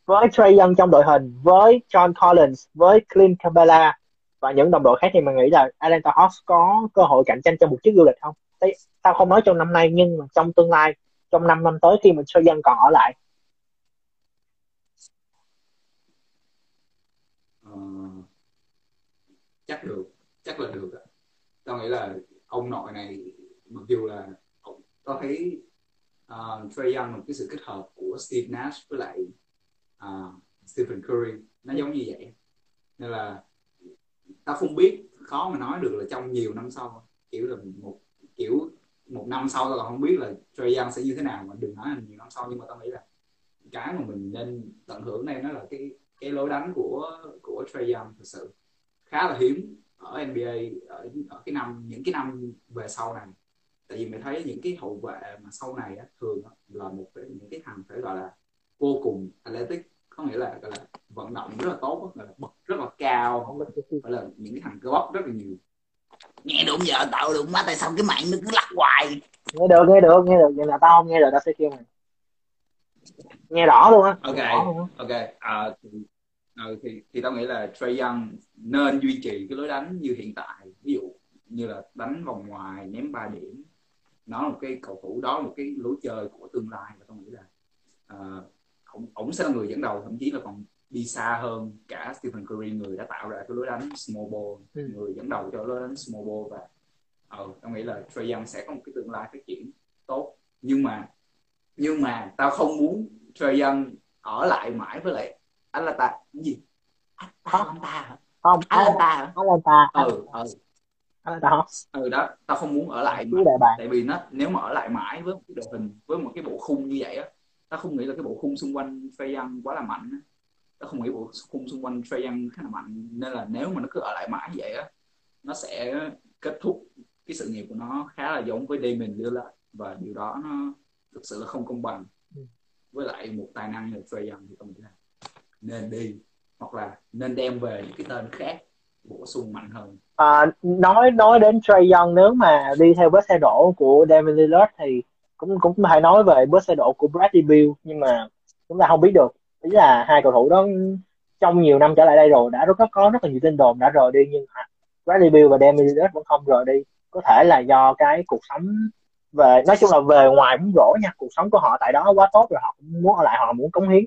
[SPEAKER 1] với Trey Young trong đội hình với John Collins với Clint Capela và những đồng đội khác thì mình nghĩ là Atlanta Hawks có cơ hội cạnh tranh cho một chiếc du lịch không? Tao không nói trong năm nay nhưng mà trong tương lai trong 5 năm tới khi mà sơ dân còn ở lại.
[SPEAKER 2] Uh, chắc được chắc là được tao nghĩ là ông nội này mặc dù là tao thấy ờ, uh, Trey Young một cái sự kết hợp của Steve Nash với lại uh, Stephen Curry nó giống như vậy. Nên là tao không biết khó mà nói được là trong nhiều năm sau. Kiểu là một kiểu một năm sau tao còn không biết là Trey Young sẽ như thế nào mà đừng nói là nhiều năm sau nhưng mà tao nghĩ là cái mà mình nên tận hưởng đây nó là cái cái lối đánh của của Trey Young thực sự. Khá là hiếm ở NBA ở, ở cái năm những cái năm về sau này. Tại vì mình thấy những cái hậu vệ mà sau này á, thường á, là một cái những cái thằng phải gọi là vô cùng athletic có nghĩa là gọi là vận động rất là tốt gọi là bật rất là cao phải là những cái thằng cơ bắp rất là nhiều. Nghe đúng giờ tạo được má tại sao cái mạng nó cứ lắc hoài?
[SPEAKER 1] Nghe được nghe được nghe được vậy là tao không nghe được tao sẽ kêu mày. Nghe rõ luôn á.
[SPEAKER 2] Ok ok à, thì, à, thì thì tao nghĩ là Trey Young nên duy trì cái lối đánh như hiện tại. Ví dụ như là đánh vòng ngoài ném 3 điểm. Nó là một cái cầu thủ đó là một cái lối chơi của tương lai. Và tao nghĩ là uh, ổng, ổng sẽ là người dẫn đầu thậm chí là còn đi xa hơn cả Stephen Curry người đã tạo ra cái lối đánh small ball ừ. người dẫn đầu cho lối đánh small ball và ờ uh, tao nghĩ là Trae Young sẽ có một cái tương lai phát triển tốt. Nhưng mà nhưng mà tao không muốn Trae Young ở lại mãi với lại Atlanta. Cái gì? Atlanta
[SPEAKER 1] không Atlanta Atlanta.
[SPEAKER 2] Ừ ừ. Atlanta. Ừ đó. Tao không muốn ở lại mà. tại vì nó nếu mà ở lại mãi với một cái đội hình với một cái bộ khung như vậy á tao không nghĩ là cái bộ khung xung quanh Trae Young quá là mạnh tao không nghĩ bộ khung xung quanh Trae Young khá là mạnh. Nên là nếu mà nó cứ ở lại mãi vậy á nó sẽ kết thúc cái sự nghiệp của nó khá là giống với Damon Lillard. Và điều đó nó thực sự là không công bằng ừ. với lại một tài năng như Trae Young thì tôi nghĩ là nên đi hoặc là nên đem về những cái tên khác bổ sung mạnh hơn.
[SPEAKER 1] À, nói nói đến Trae Young nếu mà đi theo vết xe đổ của Damon Lillard thì cũng cũng hay nói về bước xe độ của Bradley Beal nhưng mà chúng ta không biết được. Ý là hai cầu thủ đó trong nhiều năm trở lại đây rồi đã rất có, có rất là nhiều tin đồn đã rời đi nhưng Bradley Beal và Damian Lillard vẫn không rời đi. Có thể là do cái cuộc sống về nói chung là về ngoài muốn rổ nha cuộc sống của họ tại đó quá tốt rồi họ cũng muốn ở lại họ muốn cống hiến.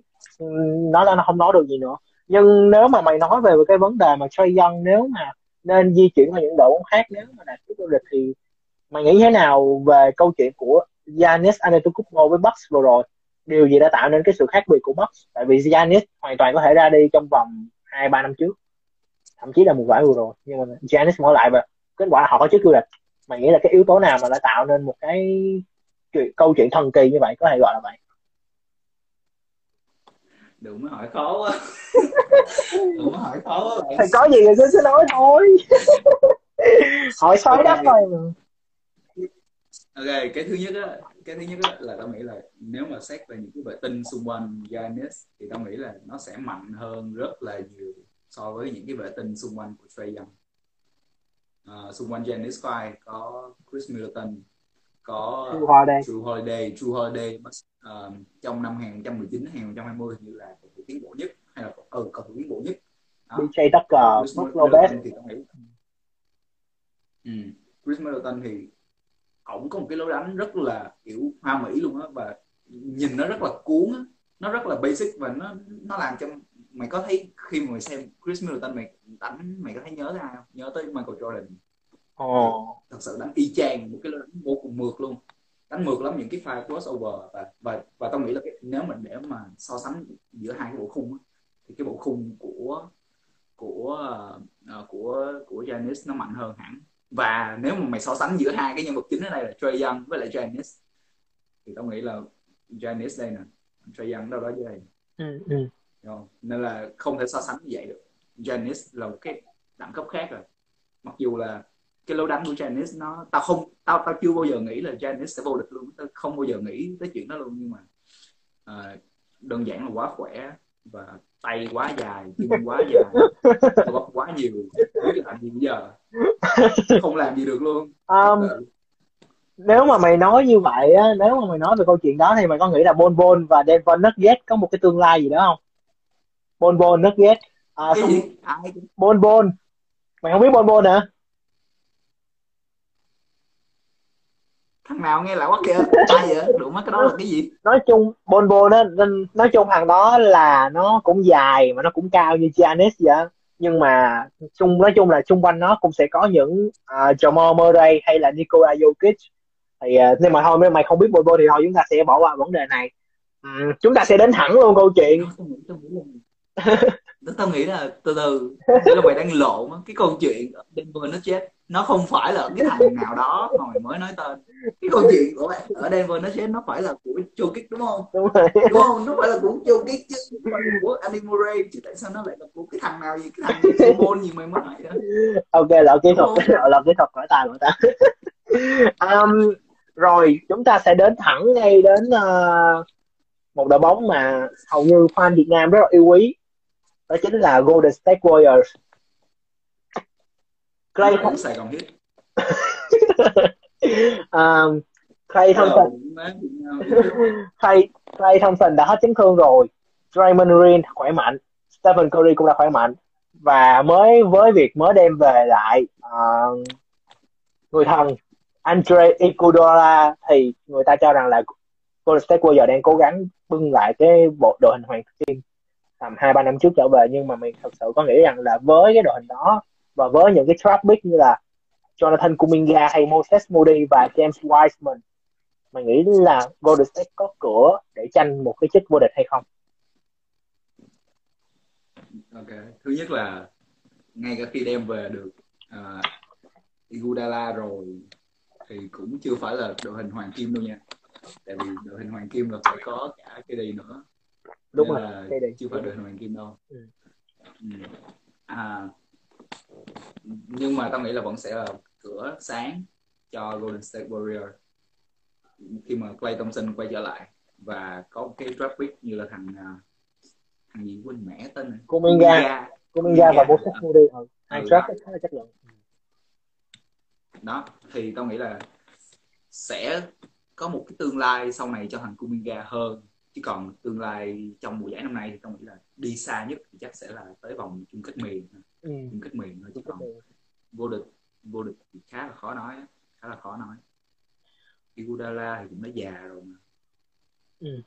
[SPEAKER 1] Nó là nó không nói được gì nữa. Nhưng nếu mà mày nói về cái vấn đề mà Trey Young nếu mà nên di chuyển qua những đội bóng khác nếu mà đạt chức vô địch thì mày nghĩ thế nào về câu chuyện của Giannis Antetokounmpo với Bucks vừa rồi. Điều gì đã tạo nên cái sự khác biệt của Bucks? Tại vì Giannis hoàn toàn có thể ra đi trong vòng hai ba năm trước. Thậm chí là một vài vừa rồi. Nhưng mà Giannis mở lại và kết quả là họ có chức du lịch mày nghĩ là cái yếu tố nào mà đã tạo nên một cái chuyện, câu chuyện thần kỳ như vậy? Có thể gọi là vậy.
[SPEAKER 2] Đừng mới hỏi khó quá. Đừng mới hỏi khó quá
[SPEAKER 1] thì có gì thì cứ nói thôi. Hỏi sói đất thôi
[SPEAKER 2] ok cái thứ nhất á cái thứ nhất á là tao nghĩ là nếu mà xét về những cái vệ tinh xung quanh Giannis thì tao nghĩ là nó sẽ mạnh hơn rất là nhiều so với những cái vệ tinh xung quanh của Trey Young. Uh, xung quanh Giannis có ai? Có Chris Middleton có True Holiday. True Holiday True Holiday uh, trong năm 2019 2020 như là cầu thủ tiến bộ nhất hay là ừ cầu thủ tiến bộ nhất.
[SPEAKER 1] Đó. DJ Tucker, Chris Middleton thì tao nghĩ
[SPEAKER 2] ừ. Chris Middleton thì ổng có một cái lối đánh rất là kiểu hoa mỹ luôn á và nhìn nó rất là cuốn á. Nó rất là basic và nó nó làm cho mày có thấy khi mà mày xem Chris Middleton mày đánh mày có thấy nhớ ra không? Nhớ tới Michael Jordan.
[SPEAKER 1] Oh.
[SPEAKER 2] thật sự đánh y chang một cái đánh vô cùng mượt luôn. Đánh mượt lắm những cái pha crossover và và và tao nghĩ là cái, nếu mà để mà so sánh giữa hai cái bộ khung thì cái bộ khung của của uh, của của Giannis nó mạnh hơn hẳn và nếu mà mày so sánh giữa hai cái nhân vật chính ở đây là Trey Young với lại Giannis thì tao nghĩ là Giannis đây nè Trey Young đâu đó dưới đây.
[SPEAKER 1] Ừ, ừ.
[SPEAKER 2] nên là không thể so sánh như vậy được. Giannis là một cái đẳng cấp khác rồi. Mặc dù là cái lối đánh của Giannis nó tao không tao tao chưa bao giờ nghĩ là Giannis sẽ vô địch luôn. Tao không bao giờ nghĩ tới chuyện đó luôn nhưng mà uh, đơn giản là quá khỏe và tay quá dài chân quá dài bắp quá nhiều biết làm gì giờ. Không làm gì được luôn.
[SPEAKER 1] Um, nếu mà mày nói như vậy á nếu mà mày nói về câu chuyện đó thì mày có nghĩ là Bon Bon và Denver Nuggets có một cái tương lai gì đó không? Bon Bon Nuggets à,
[SPEAKER 2] cái gì? Ai
[SPEAKER 1] Bon Bon. Mày không biết Bon Bon hả
[SPEAKER 2] thằng nào nghe lạ quá kìa ai vậy? Đủ mất cái đó là cái gì?
[SPEAKER 1] Nói chung Bon Bon đó nói chung thằng đó là nó cũng dài mà nó cũng cao như Giannis vậy nhưng mà chung nói chung là chung quanh nó cũng sẽ có những uh, Jamal Murray hay là Nikola Jokic. Thì uh, nhưng mà thôi nếu mày không biết Bon Bon thì thôi chúng ta sẽ bỏ qua vấn đề này. Um, chúng ta sẽ đến thẳng luôn câu chuyện
[SPEAKER 2] tao nghĩ là từ từ. Là mày đang lộn cái câu chuyện Denver nó chết. Nó không phải là cái thằng nào đó mà mày mới nói tên. Cái câu chuyện của bạn ở Denver nó chết nó phải là của Jokic đúng không?
[SPEAKER 1] Đúng rồi.
[SPEAKER 2] Đúng không? Nó phải là của Jokic chứ không phải của Andy Murray. Chứ tại sao nó lại là của cái thằng nào gì cái thằng môn gì mày mới nói đó.
[SPEAKER 1] Ok là kỹ thuật. là kỹ thuật khỏi ta khỏi ta um, rồi chúng ta sẽ đến thẳng ngay đến uh, một đội bóng mà hầu như fan Việt Nam rất là yêu quý đó chính là Golden State Warriors.
[SPEAKER 2] Clay không Sài Gòn hết
[SPEAKER 1] um, Clay Thompson Clay, Clay Thompson đã hết chấn thương rồi. Draymond Green khỏe mạnh. Stephen Curry cũng đã khỏe mạnh. Và mới với việc mới đem về lại uh, người thân Andre Iguodala thì người ta cho rằng là Golden State Warriors đang cố gắng bưng lại cái bộ đội hình hoàng kim tầm hai ba năm trước trở về nhưng mà mình thật sự có nghĩ rằng là với cái đội hình đó và với những cái trap big như là Jonathan Kuminga hay Moses Moody và James Wiseman mày nghĩ là Golden State có cửa để tranh một cái chức vô địch hay không?
[SPEAKER 2] Ok, thứ nhất là ngay cả khi đem về được uh, Iguodala rồi thì cũng chưa phải là đội hình hoàng kim đâu nha tại vì đội hình hoàng kim là phải có cả cái gì nữa
[SPEAKER 1] đúng rồi
[SPEAKER 2] cái đây chưa phải đội hình hoàng kim đâu. Ừ. Ừ. à nhưng mà tao nghĩ là vẫn sẽ là cửa sáng cho Golden State Warrior khi mà Clay Thompson quay trở lại và có một cái draft pick như là thằng à, thằng gì quên mẹ tên này.
[SPEAKER 1] Kuminga Kuminga và Moses Moody ừ. hai ừ, draft khá là chất lượng.
[SPEAKER 2] Đó thì tao nghĩ là sẽ có một cái tương lai sau này cho thằng Kuminga hơn chứ còn tương lai trong mùa giải năm nay thì tao nghĩ là đi xa nhất thì chắc sẽ là tới vòng chung kết miền ừ. chung kết miền thôi chứ còn vô địch vô địch thì khá là khó nói khá là khó nói. Iguodala thì cũng đã già rồi mà.
[SPEAKER 1] Ừ.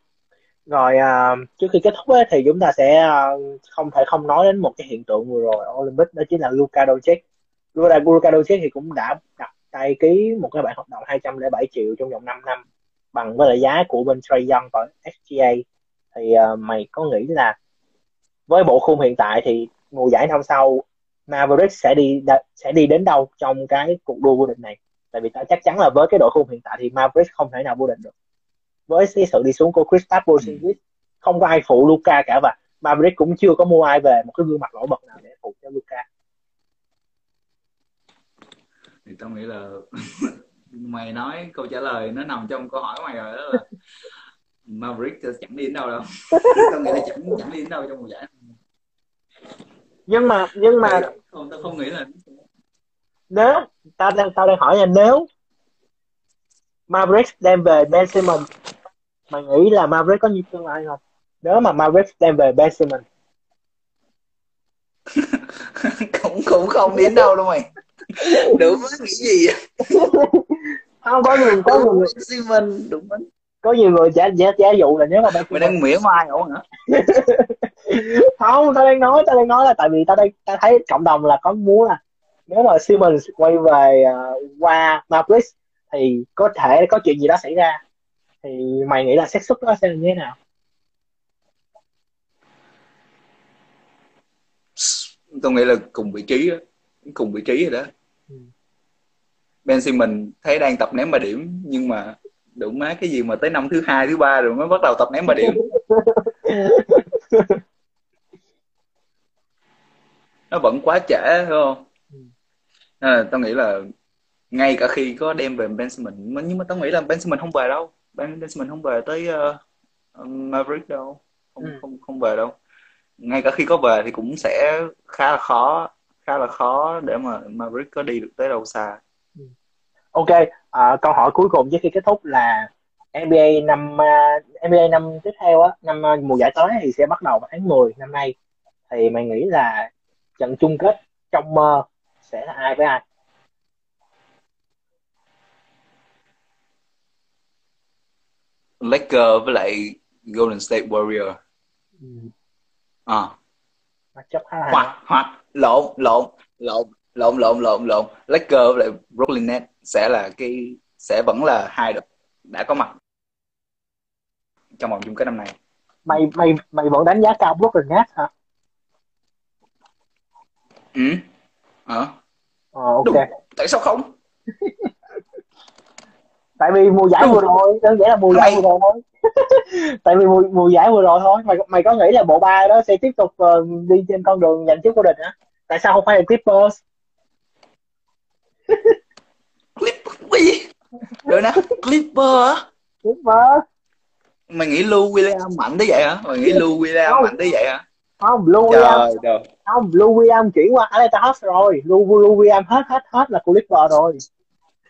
[SPEAKER 1] rồi uh, trước khi kết thúc ấy, thì chúng ta sẽ uh, không thể không nói đến một cái hiện tượng vừa rồi Olympic đó chính là Luka Doncic. Luka, Luka Doncic thì cũng đã đặt tay ký một cái bản hợp đồng 207 triệu trong vòng 5 năm bằng với lại giá của bên Trey Young và SGA thì uh, mày có nghĩ là với bộ khung hiện tại thì mùa giải năm sau Maverick sẽ đi sẽ đi đến đâu trong cái cuộc đua vô địch này? Tại vì tao chắc chắn là với cái đội khung hiện tại thì Maverick không thể nào vô địch được. Với cái sự đi xuống của Kristaps Porzingis ừ. không có ai phụ Luka cả và Maverick cũng chưa có mua ai về một cái gương mặt nổi bật nào để phụ cho Luka.
[SPEAKER 2] Thì tao nghĩ là mày nói câu trả lời nó nằm trong câu hỏi mày rồi đó là Maverick chẳng đi đến đâu đâu. Tao nghĩ là chẳng chẳng đi đến đâu trong mùa giải.
[SPEAKER 1] Nhưng mà nhưng mà
[SPEAKER 2] không tao không nghĩ là
[SPEAKER 1] nếu tao đang tao đang hỏi là nếu Maverick đem về Ben Simmons mày nghĩ là Maverick có nhiều tương lai không? Nếu mà Maverick đem về Ben Simmons.
[SPEAKER 2] Cũng cũng không đến đâu đâu mày. Đúng nghĩ gì vậy
[SPEAKER 1] không có người có
[SPEAKER 2] đúng
[SPEAKER 1] người
[SPEAKER 2] Simon đúng đấy
[SPEAKER 1] có nhiều người giả giả giả dụ là nếu mà
[SPEAKER 2] mày đang mỉa mai ổn hả?
[SPEAKER 1] Không tao đang nói tao đang nói là tại vì tao đây tao thấy cộng đồng là có muốn là nếu mà Simmons quay về uh, qua Mavericks thì có thể có chuyện gì đó xảy ra. Thì mày nghĩ là xác suất nó sẽ như thế nào?
[SPEAKER 2] Tôi nghĩ là cùng vị trí đó. cùng vị trí rồi đó. Ừ. Ben Simmons thấy đang tập ném ba điểm nhưng mà đụng má cái gì mà tới năm thứ hai thứ ba rồi mới bắt đầu tập ném ba điểm nó vẫn quá trễ phải không ừ. à, tao nghĩ là ngay cả khi có đem về Ben Simmons nhưng mà tao nghĩ là Ben Simmons không về đâu Ben, ben Simmons không về tới uh, Maverick đâu không ừ. không không về đâu ngay cả khi có về thì cũng sẽ khá là khó khá là khó để mà Maverick có đi được tới đâu xa.
[SPEAKER 1] Ok à, câu hỏi cuối cùng trước khi kết thúc là NBA năm uh, NBA năm tiếp theo á năm uh, mùa giải tới thì sẽ bắt đầu vào tháng 10 năm nay. Thì mày nghĩ là trận chung kết trong mơ sẽ là ai với ai?
[SPEAKER 2] Lakers với lại Golden State Warrior ừ. à. Hoặc hoặc lộn lộn lộn lộn lộn lộn lộn. Lakers với lại Brooklyn Nets sẽ là cái sẽ vẫn là hai đội đã có mặt trong vòng chung kết năm nay.
[SPEAKER 1] Mày mày mày vẫn đánh giá cao Brooklyn Nets hả?
[SPEAKER 2] Ừ. Ờ.
[SPEAKER 1] Ờ ok.
[SPEAKER 2] Đúng. tại sao không?
[SPEAKER 1] Tại vì mùa giải vừa rồi đơn giản là mùa giải vừa rồi thôi. Tại vì mùa, mùa giải vừa rồi thôi. Mày mày có nghĩ là bộ ba đó sẽ tiếp tục uh, đi trên con đường giành chức vô địch hả? Tại sao không phải là Clippers
[SPEAKER 2] rồi nè Clipper
[SPEAKER 1] Clipper.
[SPEAKER 2] Mày nghĩ Lou William mạnh tới vậy hả? Mày nghĩ Lou William không. mạnh tới vậy hả?
[SPEAKER 1] Không Lou William trời, không Lou William chuyển qua Atlanta Hawks rồi. Lou Lou William hết hết hết là Clipper rồi.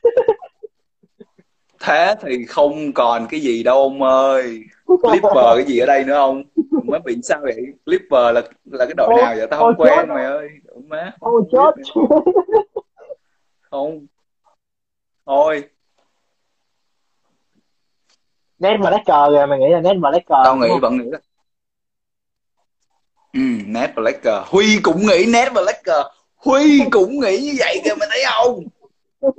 [SPEAKER 2] Thế thì không còn cái gì đâu ông ơi. Clipper cái gì ở đây nữa không mới bị sao vậy? Clipper là là cái đội nào vậy? Tao không quen mày ơi. Má?
[SPEAKER 1] Ôi chết.
[SPEAKER 2] Không. Thôi
[SPEAKER 1] nét mà cờ rồi mày nghĩ là nét mà cờ
[SPEAKER 2] tao nghĩ vẫn nghĩ là ừ nét cờ. Huy cũng nghĩ nét cờ. Huy cũng nghĩ như vậy kìa mày thấy không?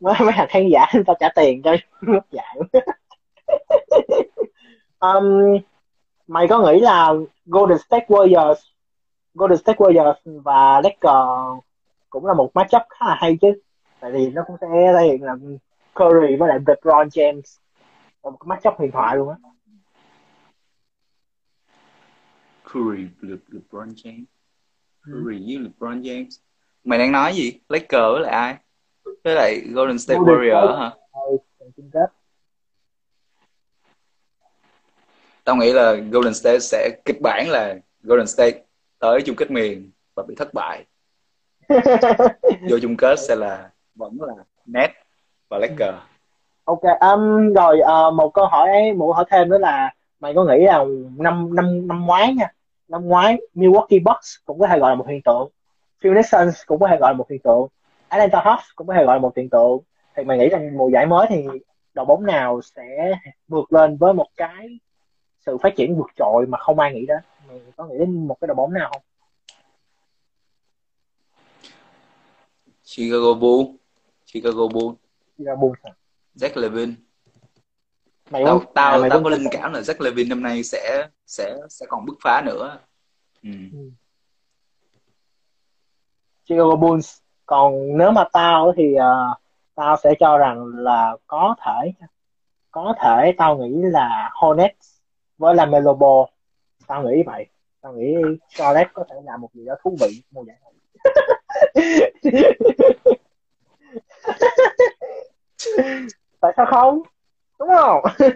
[SPEAKER 1] Mấy mấy thằng khán giả tao trả tiền cho mất giải um, mày có nghĩ là Golden State Warriors Golden State Warriors và Lakers cũng là một matchup khá là hay chứ? Tại vì nó cũng sẽ thể hiện là Curry với lại LeBron James. Một matchup huyền thoại luôn á.
[SPEAKER 2] Curry Le, LeBron James. Ừ. Curry với LeBron James. Mày đang nói gì? Lakers với lại ai? Với lại Golden State Golden Warrior State. hả? Tao nghĩ là Golden State sẽ kịch bản là Golden State tới chung kết miền và bị thất bại. Vô chung kết sẽ là vẫn là Net và Lakers
[SPEAKER 1] ok um, rồi uh, một câu hỏi một câu hỏi thêm nữa là mày có nghĩ là năm năm năm ngoái nha năm ngoái Milwaukee Bucks cũng có thể gọi là một hiện tượng Phoenix Suns cũng có thể gọi là một hiện tượng Atlanta Hawks cũng có thể gọi là một hiện tượng. Thì mày nghĩ rằng mùa giải mới thì đội bóng nào sẽ vượt lên với một cái sự phát triển vượt trội mà không ai nghĩ đến? Mày có nghĩ đến một cái đội bóng nào không?
[SPEAKER 2] Chicago Bulls. Chicago Bulls
[SPEAKER 1] À?
[SPEAKER 2] Zach Levine. Mày tao tao mày tao có linh cảm là Zach Levine năm nay sẽ sẽ sẽ còn bứt phá nữa. Ừ. ừ.
[SPEAKER 1] Chicago Bulls. Còn nếu mà tao thì uh, tao sẽ cho rằng là có thể có thể tao nghĩ là Hornets với là Melobo tao nghĩ vậy. Tao nghĩ Charlotte có thể làm một gì đó thú vị mùa giải này tại sao không? Đúng không?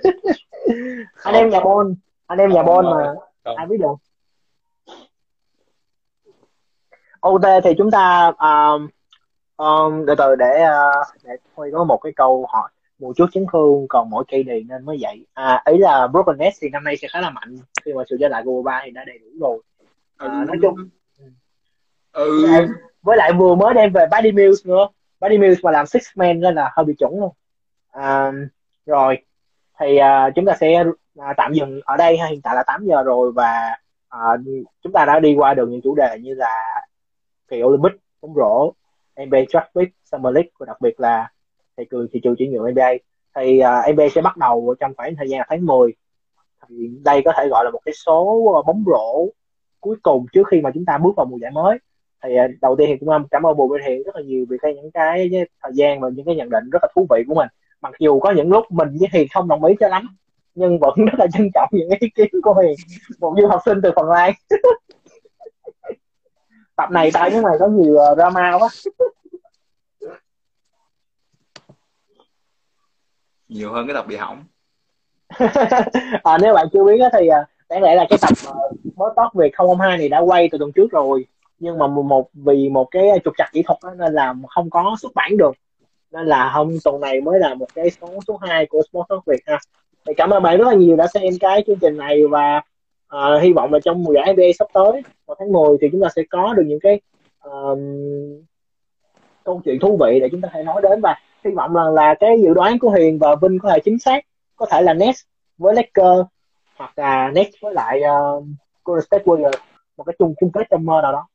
[SPEAKER 1] Anh em nhà bôn anh em nhà bôn mà. ai biết được? OT thì chúng ta um, um, từ từ để uh, để Huy có một cái câu hỏi mùa trước chấn thương còn mỗi cây đi nên mới vậy à ý là Broken Nets thì năm nay sẽ khá là mạnh. Khi mà sự trở lại của ba thì đã đầy đủ rồi. À, ừ. nói chung.
[SPEAKER 2] Ừ.
[SPEAKER 1] với, lại, với lại vừa mới đem về Buddy Mills nữa Buddy Mills mà làm six man nên là hơi bị chuẩn luôn. À, rồi thì à, chúng ta sẽ à, tạm dừng ở đây hiện tại là 8 giờ rồi và à, chúng ta đã đi qua được những chủ đề như là kỳ Olympic bóng rổ NBA Draft Week, Summer League và đặc biệt là thị trường thị trường chuyển nhượng NBA thì à, uh, NBA sẽ bắt đầu trong khoảng thời gian tháng 10 thì đây có thể gọi là một cái số à, bóng rổ cuối cùng trước khi mà chúng ta bước vào mùa giải mới thì uh, đầu tiên thì cũng cảm ơn Bùi Minh Hiền rất là nhiều vì cái những cái, thời gian và những cái nhận định rất là thú vị của mình. Mặc dù có những lúc mình với Hiền không đồng ý cho lắm nhưng vẫn rất là trân trọng những ý kiến của Hiền một du học sinh từ Phần Lan tập này tại cái này có nhiều uh, drama quá.
[SPEAKER 2] Nhiều hơn cái tập bị hỏng.
[SPEAKER 1] À, nếu bạn chưa biết thì uh, đáng lẽ là cái tập uh, mới tốt về 002 này đã quay từ tuần trước rồi nhưng mà một vì một cái trục trặc kỹ thuật đó, nên là không có xuất bản được. Nên là hôm tuần này mới là một cái số số 2 của Sport Talk Việt ha. Thì cảm ơn bạn rất là nhiều đã xem cái chương trình này và uh, hy vọng là trong mùa giải NBA sắp tới vào tháng 10 thì chúng ta sẽ có được những cái uh, câu chuyện thú vị để chúng ta có thể nói đến. Và hy vọng là là cái dự đoán của Hiền và Vinh có thể chính xác có thể là Nets với Lakers hoặc là Nets với lại uh, Golden State Warriors một cái chung chung kết trong mơ nào đó.